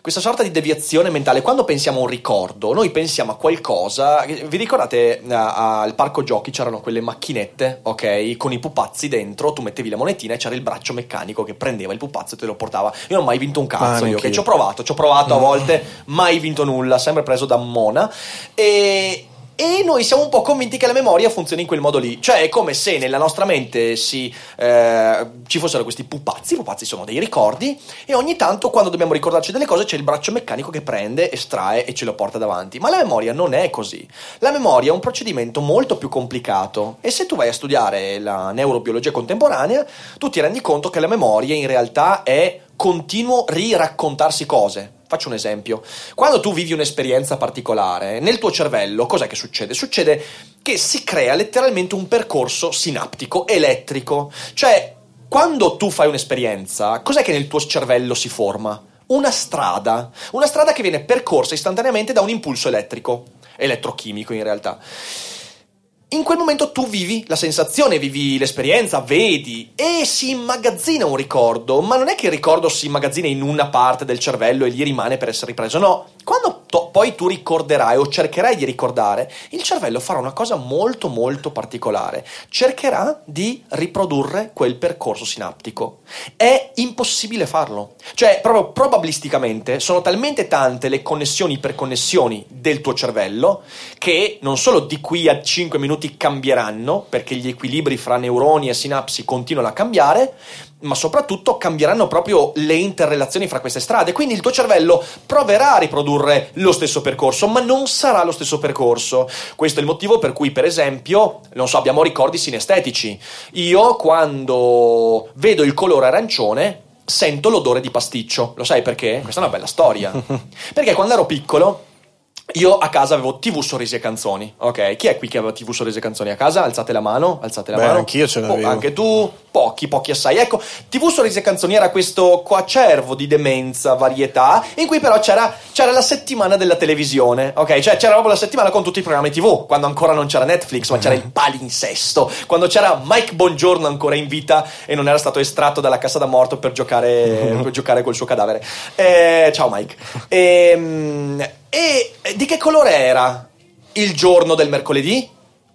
questa sorta di deviazione mentale. Quando pensiamo a un ricordo, noi pensiamo a qualcosa. Vi ricordate eh, al parco giochi c'erano quelle macchinette, ok? Con i pupazzi dentro, tu mettevi la monetina e c'era il braccio meccanico che prendeva il pupazzo e te lo portava. Io non ho mai vinto un cazzo, ah, io che ci ho provato, ci ho provato a volte, mai vinto nulla, sempre preso da Mona. E e noi siamo un po' convinti che la memoria funzioni in quel modo lì. Cioè, è come se nella nostra mente si, eh, ci fossero questi pupazzi. I pupazzi sono dei ricordi. E ogni tanto, quando dobbiamo ricordarci delle cose, c'è il braccio meccanico che prende, estrae e ce lo porta davanti. Ma la memoria non è così. La memoria è un procedimento molto più complicato. E se tu vai a studiare la neurobiologia contemporanea, tu ti rendi conto che la memoria in realtà è continuo riraccontarsi cose. Faccio un esempio. Quando tu vivi un'esperienza particolare, nel tuo cervello cos'è che succede? Succede che si crea letteralmente un percorso sinaptico elettrico. Cioè, quando tu fai un'esperienza, cos'è che nel tuo cervello si forma? Una strada. Una strada che viene percorsa istantaneamente da un impulso elettrico, elettrochimico in realtà in quel momento tu vivi la sensazione, vivi l'esperienza, vedi e si immagazzina un ricordo, ma non è che il ricordo si immagazzina in una parte del cervello e gli rimane per essere ripreso, no. Quando to- poi tu ricorderai o cercherai di ricordare, il cervello farà una cosa molto molto particolare, cercherà di riprodurre quel percorso sinaptico. È impossibile farlo, cioè proprio probabilisticamente sono talmente tante le connessioni per connessioni del tuo cervello che non solo di qui a 5 minuti cambieranno perché gli equilibri fra neuroni e sinapsi continuano a cambiare, ma soprattutto cambieranno proprio le interrelazioni fra queste strade. Quindi il tuo cervello proverà a riprodurre lo stesso percorso, ma non sarà lo stesso percorso. Questo è il motivo per cui, per esempio, non so, abbiamo ricordi sinestetici. Io quando vedo il colore arancione sento l'odore di pasticcio. Lo sai perché? Questa è una bella storia. perché quando ero piccolo io a casa avevo TV Sorrisi e Canzoni, ok? Chi è qui che aveva TV Sorrisi e Canzoni a casa? Alzate la mano, alzate la Beh, mano. anch'io ce l'avevo. Oh, anche tu, pochi, pochi assai. Ecco, TV Sorrisi e Canzoni era questo coacervo di demenza, varietà, in cui però c'era, c'era, la settimana della televisione, ok? Cioè c'era proprio la settimana con tutti i programmi TV, quando ancora non c'era Netflix, ma c'era il palinsesto, quando c'era Mike Bongiorno ancora in vita e non era stato estratto dalla cassa da morto per giocare, per giocare col suo cadavere. Eh, ciao Mike. Ehm... E di che colore era il giorno del mercoledì?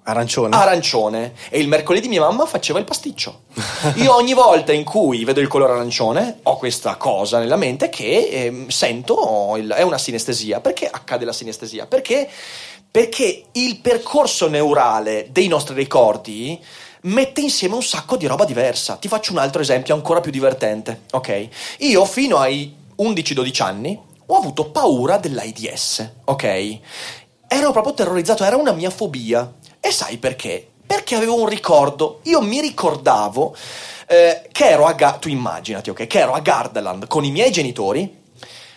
Arancione. Arancione. E il mercoledì mia mamma faceva il pasticcio. Io ogni volta in cui vedo il colore arancione ho questa cosa nella mente che eh, sento, il, è una sinestesia. Perché accade la sinestesia? Perché, perché il percorso neurale dei nostri ricordi mette insieme un sacco di roba diversa. Ti faccio un altro esempio ancora più divertente, ok? Io fino ai 11-12 anni ho avuto paura dell'AIDS, ok? Ero proprio terrorizzato, era una mia fobia. E sai perché? Perché avevo un ricordo. Io mi ricordavo eh, che ero a Ga- tu immaginati, ok? Che ero a Gardaland con i miei genitori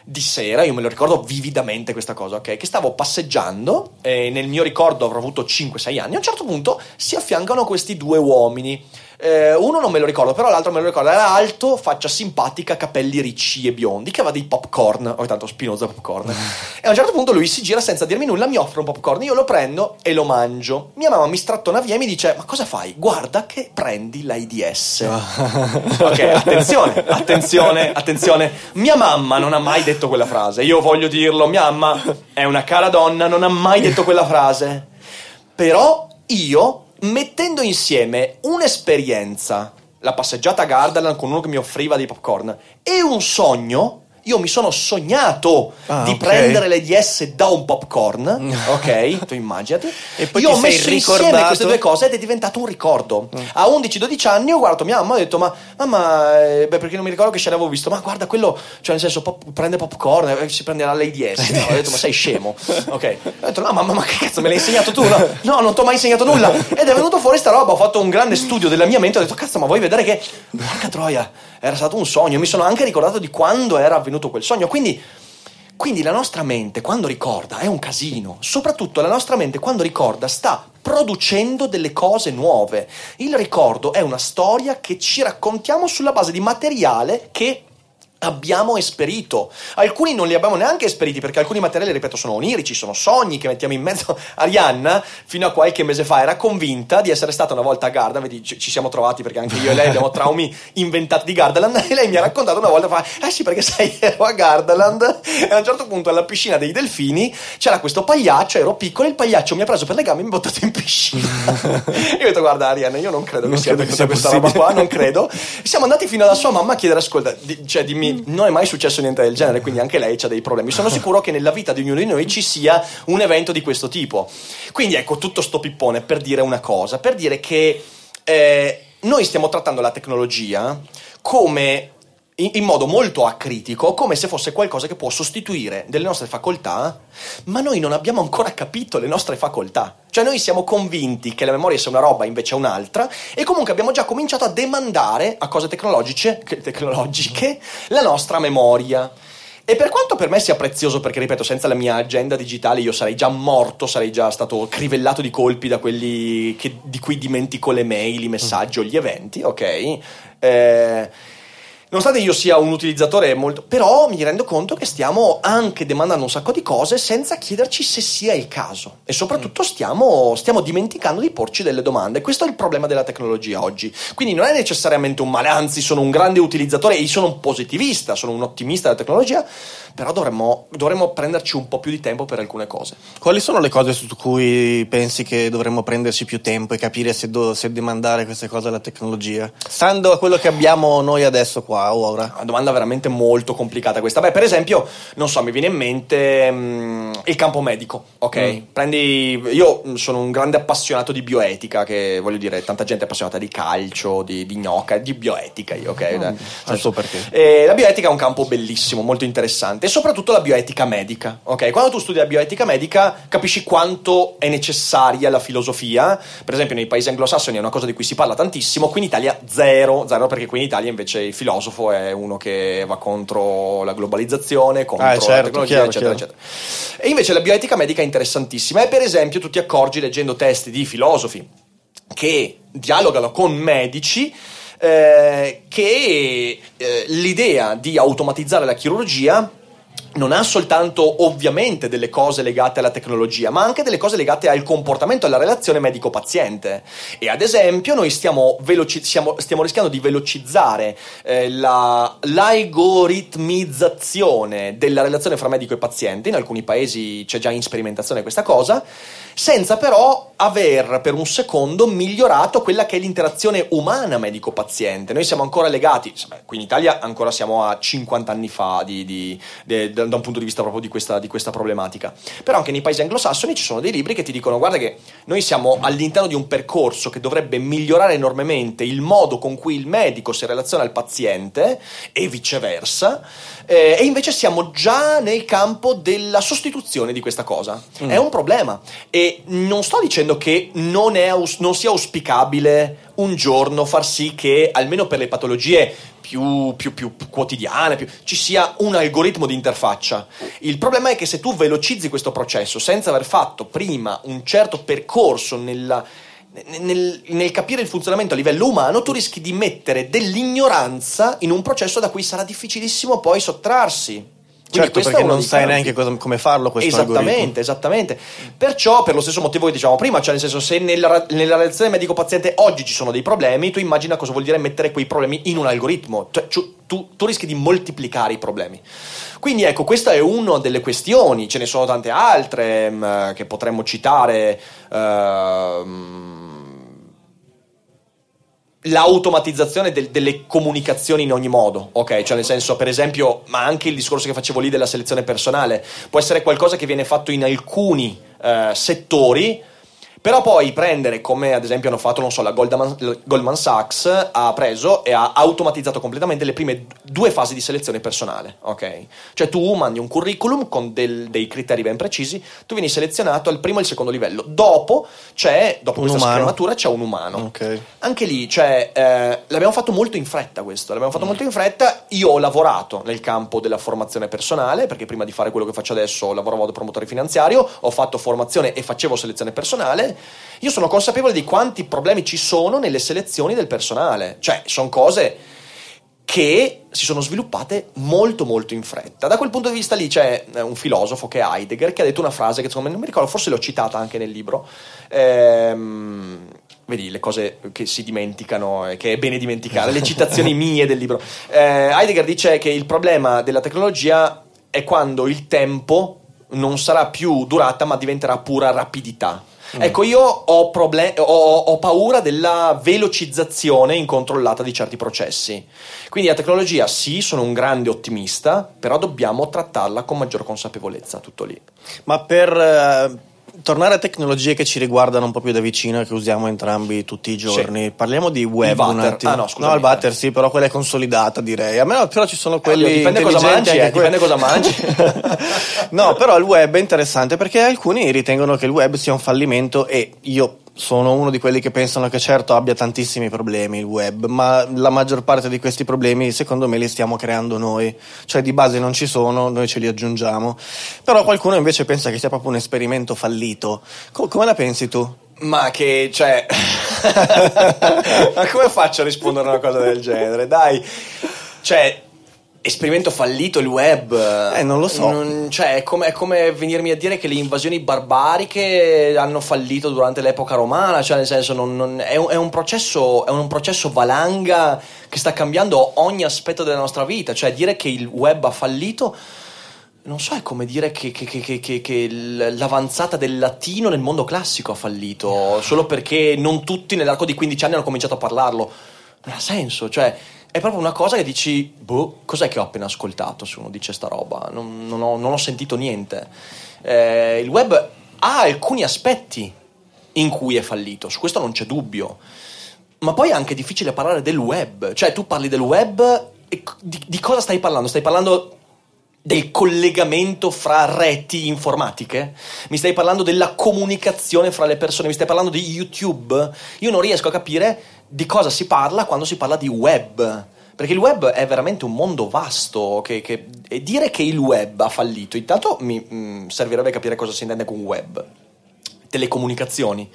di sera, io me lo ricordo vividamente questa cosa, ok? Che stavo passeggiando e nel mio ricordo avrò avuto 5-6 anni. A un certo punto si affiancano questi due uomini eh, uno non me lo ricordo, però l'altro me lo ricordo. Era alto, faccia simpatica, capelli ricci e biondi, che aveva dei popcorn. Ogni tanto spinosa popcorn. e a un certo punto lui si gira senza dirmi nulla, mi offre un popcorn. Io lo prendo e lo mangio. Mia mamma mi strattona via e mi dice: Ma cosa fai? Guarda che prendi l'AIDS. ok, attenzione, attenzione, attenzione. Mia mamma non ha mai detto quella frase. Io voglio dirlo, mia mamma è una cara donna, non ha mai detto quella frase. Però io mettendo insieme un'esperienza, la passeggiata a Gardaland con uno che mi offriva dei popcorn, e un sogno, io mi sono sognato Ah, di ok. prendere l'AIDS da un popcorn, ok? tu immaginati. E poi io ho messo insieme ricordato? queste due cose ed è diventato un ricordo. A 11-12 anni ho guardato mia mamma e ho detto: Ma mamma, eh, beh, perché non mi ricordo che scena avevo visto? Ma guarda, quello, cioè nel senso, pop- prende popcorn, eh, si prenderà l'AIDS. No, ho detto: Ma sei scemo? Ok. Ho detto: No, mamma, ma che cazzo me l'hai insegnato tu? No, no non ti ho mai insegnato nulla. Ed è venuto fuori sta roba. Ho fatto un grande studio della mia mente. Ho detto: Cazzo, ma vuoi vedere che. Porca troia, era stato un sogno. Mi sono anche ricordato di quando era avvenuto quel sogno. Quindi. Quindi la nostra mente quando ricorda è un casino, soprattutto la nostra mente quando ricorda sta producendo delle cose nuove. Il ricordo è una storia che ci raccontiamo sulla base di materiale che abbiamo esperito. Alcuni non li abbiamo neanche esperiti perché alcuni materiali, ripeto, sono onirici, sono sogni che mettiamo in mezzo. Arianna, fino a qualche mese fa, era convinta di essere stata una volta a Gardaland. Ci siamo trovati perché anche io e lei abbiamo traumi inventati di Gardaland. E lei mi ha raccontato una volta, fa, eh sì, perché sai, ero a Gardaland e a un certo punto alla piscina dei delfini c'era questo pagliaccio, ero piccolo, il pagliaccio mi ha preso per le gambe e mi ha buttato in piscina. io ho detto, guarda Arianna, io non credo che Non sia credo che avvenuta sia questa roba qua, non credo. Siamo andati fino alla sua mamma a chiedere, ascolta, di- cioè dimmi, non è mai successo niente del genere, quindi anche lei ha dei problemi. Sono sicuro che nella vita di ognuno di noi ci sia un evento di questo tipo. Quindi ecco, tutto sto pippone per dire una cosa, per dire che eh, noi stiamo trattando la tecnologia come in, modo molto acritico, come se fosse qualcosa che può sostituire delle nostre facoltà, ma noi non abbiamo ancora capito le nostre facoltà. Cioè noi siamo convinti che la memoria sia una roba, invece è un'altra, e comunque abbiamo già cominciato a demandare a cose tecnologiche, che- tecnologiche la nostra memoria. E per quanto per me sia prezioso, perché ripeto, senza la mia agenda digitale io sarei già morto, sarei già stato crivellato di colpi da quelli che- di cui dimentico le mail, i messaggi o gli eventi, ok? Eh, Nonostante io sia un utilizzatore molto. però mi rendo conto che stiamo anche demandando un sacco di cose senza chiederci se sia il caso. E soprattutto stiamo, stiamo dimenticando di porci delle domande. Questo è il problema della tecnologia oggi. Quindi non è necessariamente un male, anzi, sono un grande utilizzatore e sono un positivista, sono un ottimista della tecnologia. Però dovremmo, dovremmo prenderci un po' più di tempo per alcune cose. Quali sono le cose su cui pensi che dovremmo prenderci più tempo e capire se, do- se demandare queste cose alla tecnologia? Stando a quello che abbiamo noi adesso qua, ora. Una domanda veramente molto complicata questa. Beh, per esempio, non so, mi viene in mente mm, il campo medico, ok? Prendi. Io mm, sono un grande appassionato di bioetica, che voglio dire, tanta gente è appassionata di calcio, di, di gnocca, di bioetica, io, ok? Eh, non so perché. eh, la bioetica è un campo bellissimo, molto interessante, e soprattutto la bioetica medica. Ok, quando tu studi la bioetica medica capisci quanto è necessaria la filosofia. Per esempio, nei paesi anglosassoni è una cosa di cui si parla tantissimo, qui in Italia zero, zero perché qui in Italia invece il filosofo è uno che va contro la globalizzazione, contro Ah, la certo, tecnologia, chiaro, eccetera, chiaro. eccetera. E invece la bioetica medica è interessantissima e per esempio tu ti accorgi leggendo testi di filosofi che dialogano con medici eh, che eh, l'idea di automatizzare la chirurgia non ha soltanto ovviamente delle cose legate alla tecnologia, ma anche delle cose legate al comportamento, alla relazione medico-paziente. E ad esempio noi stiamo, veloci- siamo- stiamo rischiando di velocizzare eh, la- l'algoritmizzazione della relazione fra medico e paziente. In alcuni paesi c'è già in sperimentazione questa cosa, senza però aver per un secondo migliorato quella che è l'interazione umana medico-paziente. Noi siamo ancora legati, beh, qui in Italia ancora siamo a 50 anni fa di- di- de- da un punto di vista proprio di questa, di questa problematica. Però anche nei paesi anglosassoni ci sono dei libri che ti dicono guarda che noi siamo all'interno di un percorso che dovrebbe migliorare enormemente il modo con cui il medico si relaziona al paziente e viceversa, eh, e invece siamo già nel campo della sostituzione di questa cosa. È un problema e non sto dicendo che non, è non sia auspicabile un giorno far sì che almeno per le patologie più, più- più quotidiane più- ci sia un algoritmo di interfaccia. Il problema è che se tu velocizzi questo processo senza aver fatto prima un certo percorso nella- nel, nel capire il funzionamento a livello umano, tu rischi di mettere dell'ignoranza in un processo da cui sarà difficilissimo poi sottrarsi. Quindi Certo, perché non sai neanche cosa- come farlo questo Esattamente, algoritmo. esattamente. Perciò, per lo stesso motivo che dicevamo prima, cioè nel senso, se nella, nella relazione medico-paziente oggi ci sono dei problemi, tu immagina cosa vuol dire mettere quei problemi in un algoritmo. Cioè, tu, tu rischi di moltiplicare i problemi. Quindi ecco, questa è una delle questioni, ce ne sono tante altre mh, che potremmo citare. ehm, l'automatizzazione del- delle comunicazioni in ogni modo, ok? Cioè nel senso, per esempio, ma anche il discorso che facevo lì della selezione personale, può essere qualcosa che viene fatto in alcuni eh, settori, però poi prendere, come ad esempio hanno fatto, non so, la Goldman, la Goldman Sachs ha preso e ha automatizzato completamente le prime due fasi di selezione personale, ok? Cioè tu mandi un curriculum con del- dei criteri ben precisi, tu vieni selezionato al primo e al secondo livello, dopo c'è, dopo Un questa umano. scrematura c'è un umano. Ok. Anche lì, cioè, eh, l'abbiamo fatto molto in fretta questo, l'abbiamo fatto molto in fretta. Io ho lavorato nel campo della formazione personale, perché prima di fare quello che faccio adesso lavoravo da promotore finanziario, ho fatto formazione e facevo selezione personale. Io sono consapevole di quanti problemi ci sono nelle selezioni del personale, cioè, sono cose che si sono sviluppate molto molto in fretta. Da quel punto di vista lì c'è eh, un filosofo che è Heidegger che ha detto una frase che secondo me non mi ricordo, forse l'ho citata anche nel libro. Ehm, vedi le cose che si dimenticano e che è bene dimenticare, le citazioni mie del libro. Eh, Heidegger dice che il problema della tecnologia è quando il tempo non sarà più durata ma diventerà pura rapidità. Ecco, io ho, problem- ho- ho paura della velocizzazione incontrollata di certi processi. Quindi la tecnologia, sì, sono un grande ottimista, però dobbiamo trattarla con maggior consapevolezza, tutto lì. Ma per eh, tornare a tecnologie che ci riguardano un po' più da vicino e che usiamo entrambi tutti i giorni, parliamo di web un attimo. Ah, no, scusami. il butter sì, però quella è consolidata direi. A me però ci sono quelli oddio, dipende cosa mangi, anche eh, dipende cosa mangi. no, però il web è interessante perché alcuni ritengono che il web sia un fallimento e io sono uno di quelli che pensano che certo abbia tantissimi problemi il web, ma la maggior parte di questi problemi secondo me li stiamo creando noi, cioè di base non ci sono, noi ce li aggiungiamo. Però qualcuno invece pensa che sia proprio un esperimento fallito. Co- come la pensi tu? Ma che, cioè... Ma come faccio a rispondere a una cosa del genere? Dai, cioè... Esperimento fallito il web. Eh, non lo so. Non- cioè, è come, è come venirmi a dire che le invasioni barbariche hanno fallito durante l'epoca romana. Cioè, nel senso, non- non- è, un, è un processo, è un processo valanga che sta cambiando ogni aspetto della nostra vita. Cioè, dire che il web ha fallito. Non so, è come dire che, che- che- che- l'avanzata del latino nel mondo classico ha fallito, solo perché non tutti nell'arco di 15 anni hanno cominciato a parlarlo. Non ha senso, cioè, è proprio una cosa che dici, boh, cos'è che ho appena ascoltato se uno dice sta roba? Non, non ho, non ho sentito niente. Eh, il web ha alcuni aspetti in cui è fallito, su questo non c'è dubbio. Ma poi è anche difficile parlare del web, cioè tu parli del web e di, di cosa stai parlando? Stai parlando del collegamento fra reti informatiche? Mi stai parlando della comunicazione fra le persone? Mi stai parlando di YouTube? Io non riesco a capire di cosa si parla quando si parla di web. Perché il web è veramente un mondo vasto che, che- e dire che il web ha fallito, intanto mi mm, servirebbe capire cosa si intende con web. Telecomunicazioni.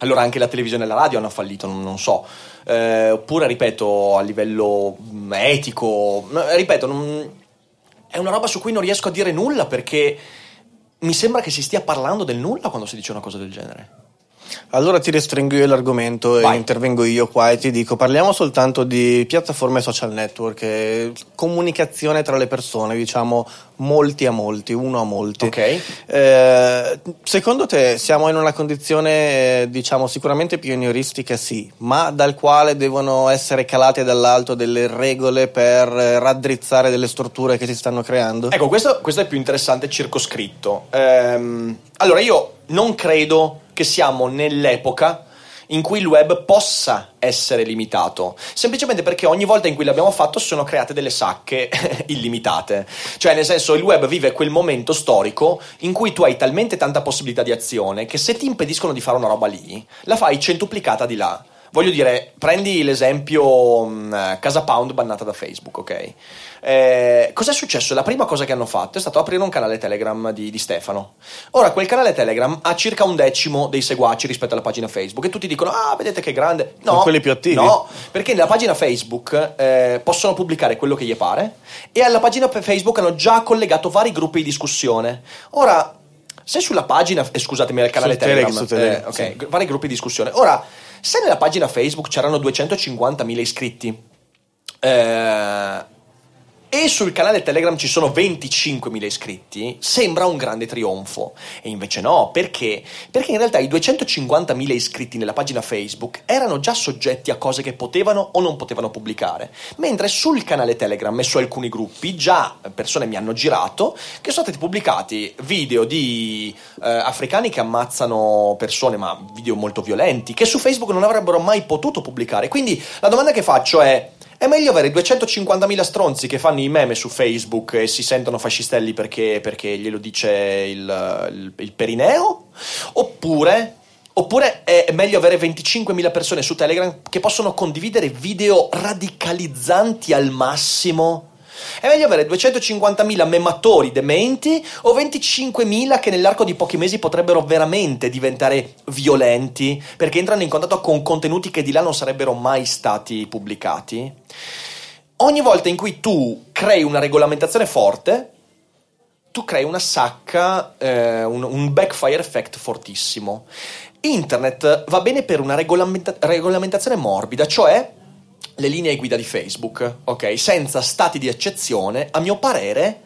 Allora anche la televisione e la radio hanno fallito, non, non so. Eh, oppure, ripeto, a livello mm, etico, no, ripeto, non- è una roba su cui non riesco a dire nulla perché mi sembra che si stia parlando del nulla quando si dice una cosa del genere. Allora ti restringo io l'argomento e Vai. intervengo io qua e ti dico parliamo soltanto di piattaforme social network, e comunicazione tra le persone, diciamo molti a molti, uno a molti. Ok. Eh, secondo te siamo in una condizione eh, diciamo sicuramente pionieristica sì, ma dal quale devono essere calate dall'alto delle regole per eh, raddrizzare delle strutture che si stanno creando? Ecco, questo, questo è più interessante circoscritto. Ehm, allora, io non credo che siamo nell'epoca in cui il web possa essere limitato, semplicemente perché ogni volta in cui l'abbiamo fatto sono create delle sacche illimitate. Cioè, nel senso, il web vive quel momento storico in cui tu hai talmente tanta possibilità di azione che se ti impediscono di fare una roba lì, la fai centuplicata di là. Voglio dire, prendi l'esempio mh, Casa Pound bannata da Facebook, ok? Eh, cos'è successo? La prima cosa che hanno fatto è stato aprire un canale Telegram di, di Stefano. Ora, quel canale Telegram ha circa un decimo dei seguaci rispetto alla pagina Facebook e tutti dicono, ah, vedete che grande. No, Sono quelli più attivi. No, perché nella pagina Facebook eh, possono pubblicare quello che gli pare e alla pagina Facebook hanno già collegato vari gruppi di discussione. Ora, se sulla pagina, eh, scusatemi, al canale Telegram, Telegram, Telegram, eh, ok, sì. vari gruppi di discussione. Ora, se nella pagina Facebook c'erano 250.000 iscritti, eh, e sul canale Telegram ci sono 25.000 iscritti, sembra un grande trionfo. E invece no, perché? Perché in realtà i 250.000 iscritti nella pagina Facebook erano già soggetti a cose che potevano o non potevano pubblicare, mentre sul canale Telegram e su alcuni gruppi già persone mi hanno girato che sono stati pubblicati video di eh, africani che ammazzano persone, ma video molto violenti, che su Facebook non avrebbero mai potuto pubblicare. Quindi la domanda che faccio è è meglio avere 250.000 stronzi che fanno i meme su Facebook e si sentono fascistelli perché, perché glielo dice il, il, il perineo? Oppure Oppure è meglio avere 25.000 persone su Telegram che possono condividere video radicalizzanti al massimo è meglio avere 250.000 mematori dementi o 25.000 che nell'arco di pochi mesi potrebbero veramente diventare violenti perché entrano in contatto con contenuti che di là non sarebbero mai stati pubblicati? Ogni volta in cui tu crei una regolamentazione forte, tu crei una sacca, eh, un, un backfire effect fortissimo. Internet va bene per una regolamenta- regolamentazione morbida, cioè le linee guida di Facebook, ok? Senza stati di eccezione, a mio parere,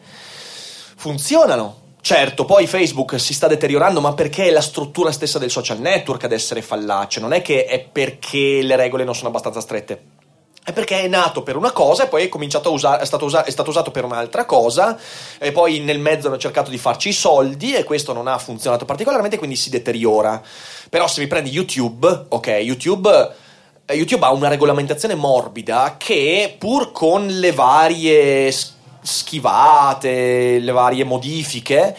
funzionano. Certo, poi Facebook si sta deteriorando, ma perché è la struttura stessa del social network ad essere fallace? Non è che è perché le regole non sono abbastanza strette. È perché è nato per una cosa e poi è, cominciato a usare, è, stato usa, è stato usato per un'altra cosa e poi nel mezzo hanno cercato di farci i soldi e questo non ha funzionato particolarmente, quindi si deteriora. Però se mi prendi YouTube, ok, YouTube YouTube ha una regolamentazione morbida che pur con le varie schivate, le varie modifiche,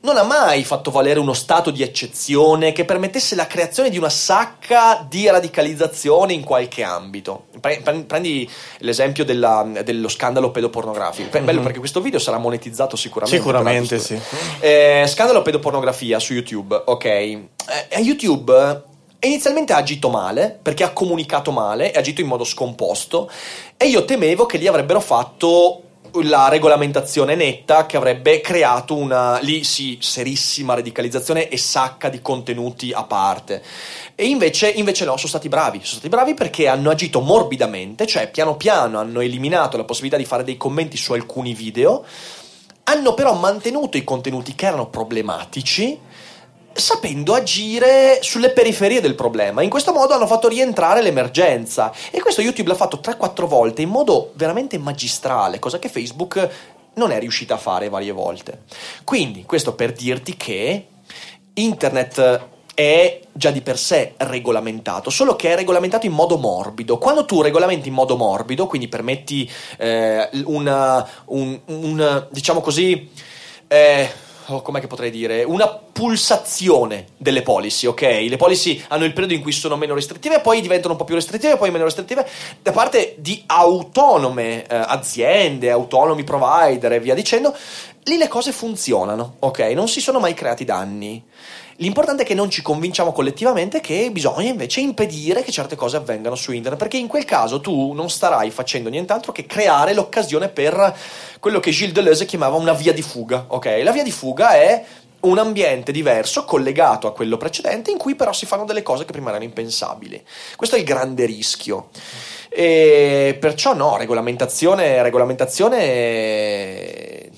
non ha mai fatto valere uno stato di eccezione che permettesse la creazione di una sacca di radicalizzazione in qualche ambito. Prendi l'esempio della, dello scandalo pedopornografico. Bello mm-hmm. perché questo video sarà monetizzato sicuramente. Sicuramente sì. Eh, scandalo pedopornografia su YouTube, ok. Eh, YouTube inizialmente ha agito male, perché ha comunicato male, ha agito in modo scomposto, e io temevo che gli avrebbero fatto la regolamentazione netta che avrebbe creato una lì sì serissima radicalizzazione e sacca di contenuti a parte. E invece, invece no sono stati bravi sono stati bravi perché hanno agito morbidamente cioè piano piano hanno eliminato la possibilità di fare dei commenti su alcuni video hanno però mantenuto i contenuti che erano problematici sapendo agire sulle periferie del problema. In questo modo hanno fatto rientrare l'emergenza e questo YouTube l'ha fatto 3-4 volte in modo veramente magistrale, cosa che Facebook non è riuscita a fare varie volte. Quindi, questo per dirti che internet è già di per sé regolamentato, solo che è regolamentato in modo morbido. Quando tu regolamenti in modo morbido, quindi permetti eh, una, un, un, diciamo così, eh, oh, com'è che potrei dire, una pulsazione delle policy, ok? Le policy hanno il periodo in cui sono meno restrittive, poi diventano un po' più restrittive, poi meno restrittive, da parte di autonome eh, aziende, autonomi provider e via dicendo, lì le cose funzionano, ok? Non si sono mai creati danni. L'importante è che non ci convinciamo collettivamente che bisogna invece impedire che certe cose avvengano su internet, perché in quel caso tu non starai facendo nient'altro che creare l'occasione per quello che Gilles Deleuze chiamava una via di fuga. Ok, la via di fuga è un ambiente diverso collegato a quello precedente in cui però si fanno delle cose che prima erano impensabili. Questo è il grande rischio. E perciò no, regolamentazione, regolamentazione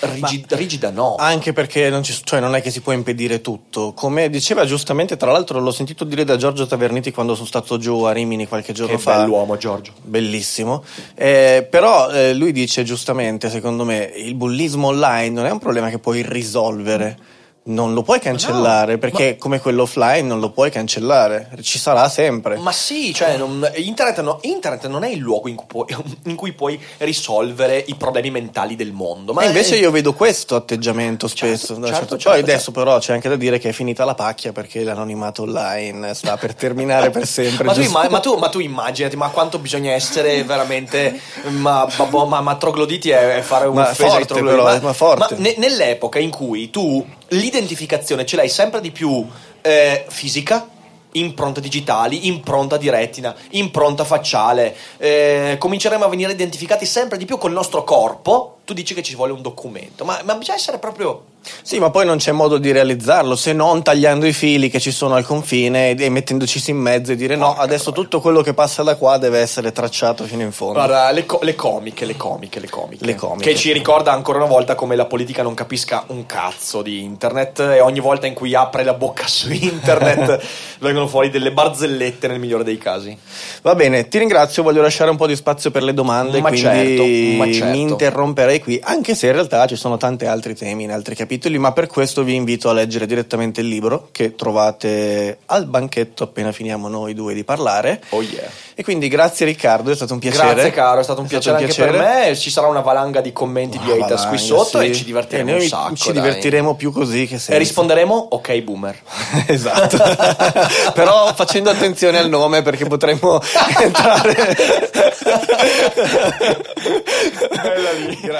Rigid, rigida no. Anche perché non, ci, cioè non, è che si può impedire tutto. Come diceva giustamente, tra l'altro l'ho sentito dire da Giorgio Taverniti quando sono stato giù a Rimini qualche giorno che fa. Che bell'uomo Giorgio. Bellissimo. Eh, però eh, lui dice giustamente, secondo me, il bullismo online non è un problema che puoi risolvere non lo puoi cancellare no, perché ma... come quello offline non lo puoi cancellare, ci sarà sempre. Ma sì, cioè non, internet, no, internet, non è il luogo in cui, puoi, in cui, puoi, risolvere i problemi mentali del mondo. Ma e invece è... io vedo questo atteggiamento certo, spesso. Certo, certo, certo, Poi adesso certo. però c'è anche da dire che è finita la pacchia perché l'anonimato online sta per terminare per sempre. ma, tu imma- ma, tu, ma, tu, immaginati, ma quanto bisogna essere veramente ma, ma, ma trogloditi e fare un ma forte, però, ma, ma forte. Ne, nell'epoca in cui tu l'identificazione ce l'hai sempre di più eh, fisica, impronte digitali, impronta di retina, impronta facciale. Eh, cominceremo a venire identificati sempre di più col nostro corpo tu dici che ci vuole un documento, ma, ma bisogna essere proprio sì, ma poi non c'è modo di realizzarlo se non tagliando i fili che ci sono al confine e mettendoci in mezzo e dire no, adesso tutto quello che passa da qua deve essere tracciato fino in fondo. Guarda, le, co- le comiche, le comiche, le comiche. Le comiche. Che ci ricorda ancora una volta come la politica non capisca un cazzo di internet e ogni volta in cui apre la bocca su internet vengono fuori delle barzellette nel migliore dei casi. Va bene, ti ringrazio, voglio lasciare un po' di spazio per le domande, Ma quindi certo, ma certo. mi interromperei qui, anche se in realtà ci sono tanti altri temi in altri capitoli, ma per questo vi invito a leggere direttamente il libro che trovate al banchetto appena finiamo noi due di parlare. Oh yeah. E quindi grazie Riccardo, è stato un piacere. Grazie caro, è stato un piacere anche per me. Ci sarà una valanga di commenti di Ah, haters qui valanga, sotto sì. e ci divertiremo E noi un sacco. Ci dai. divertiremo più così che senza. E risponderemo ok boomer. esatto. Però facendo attenzione al nome perché potremmo entrare. Bella lì, grazie.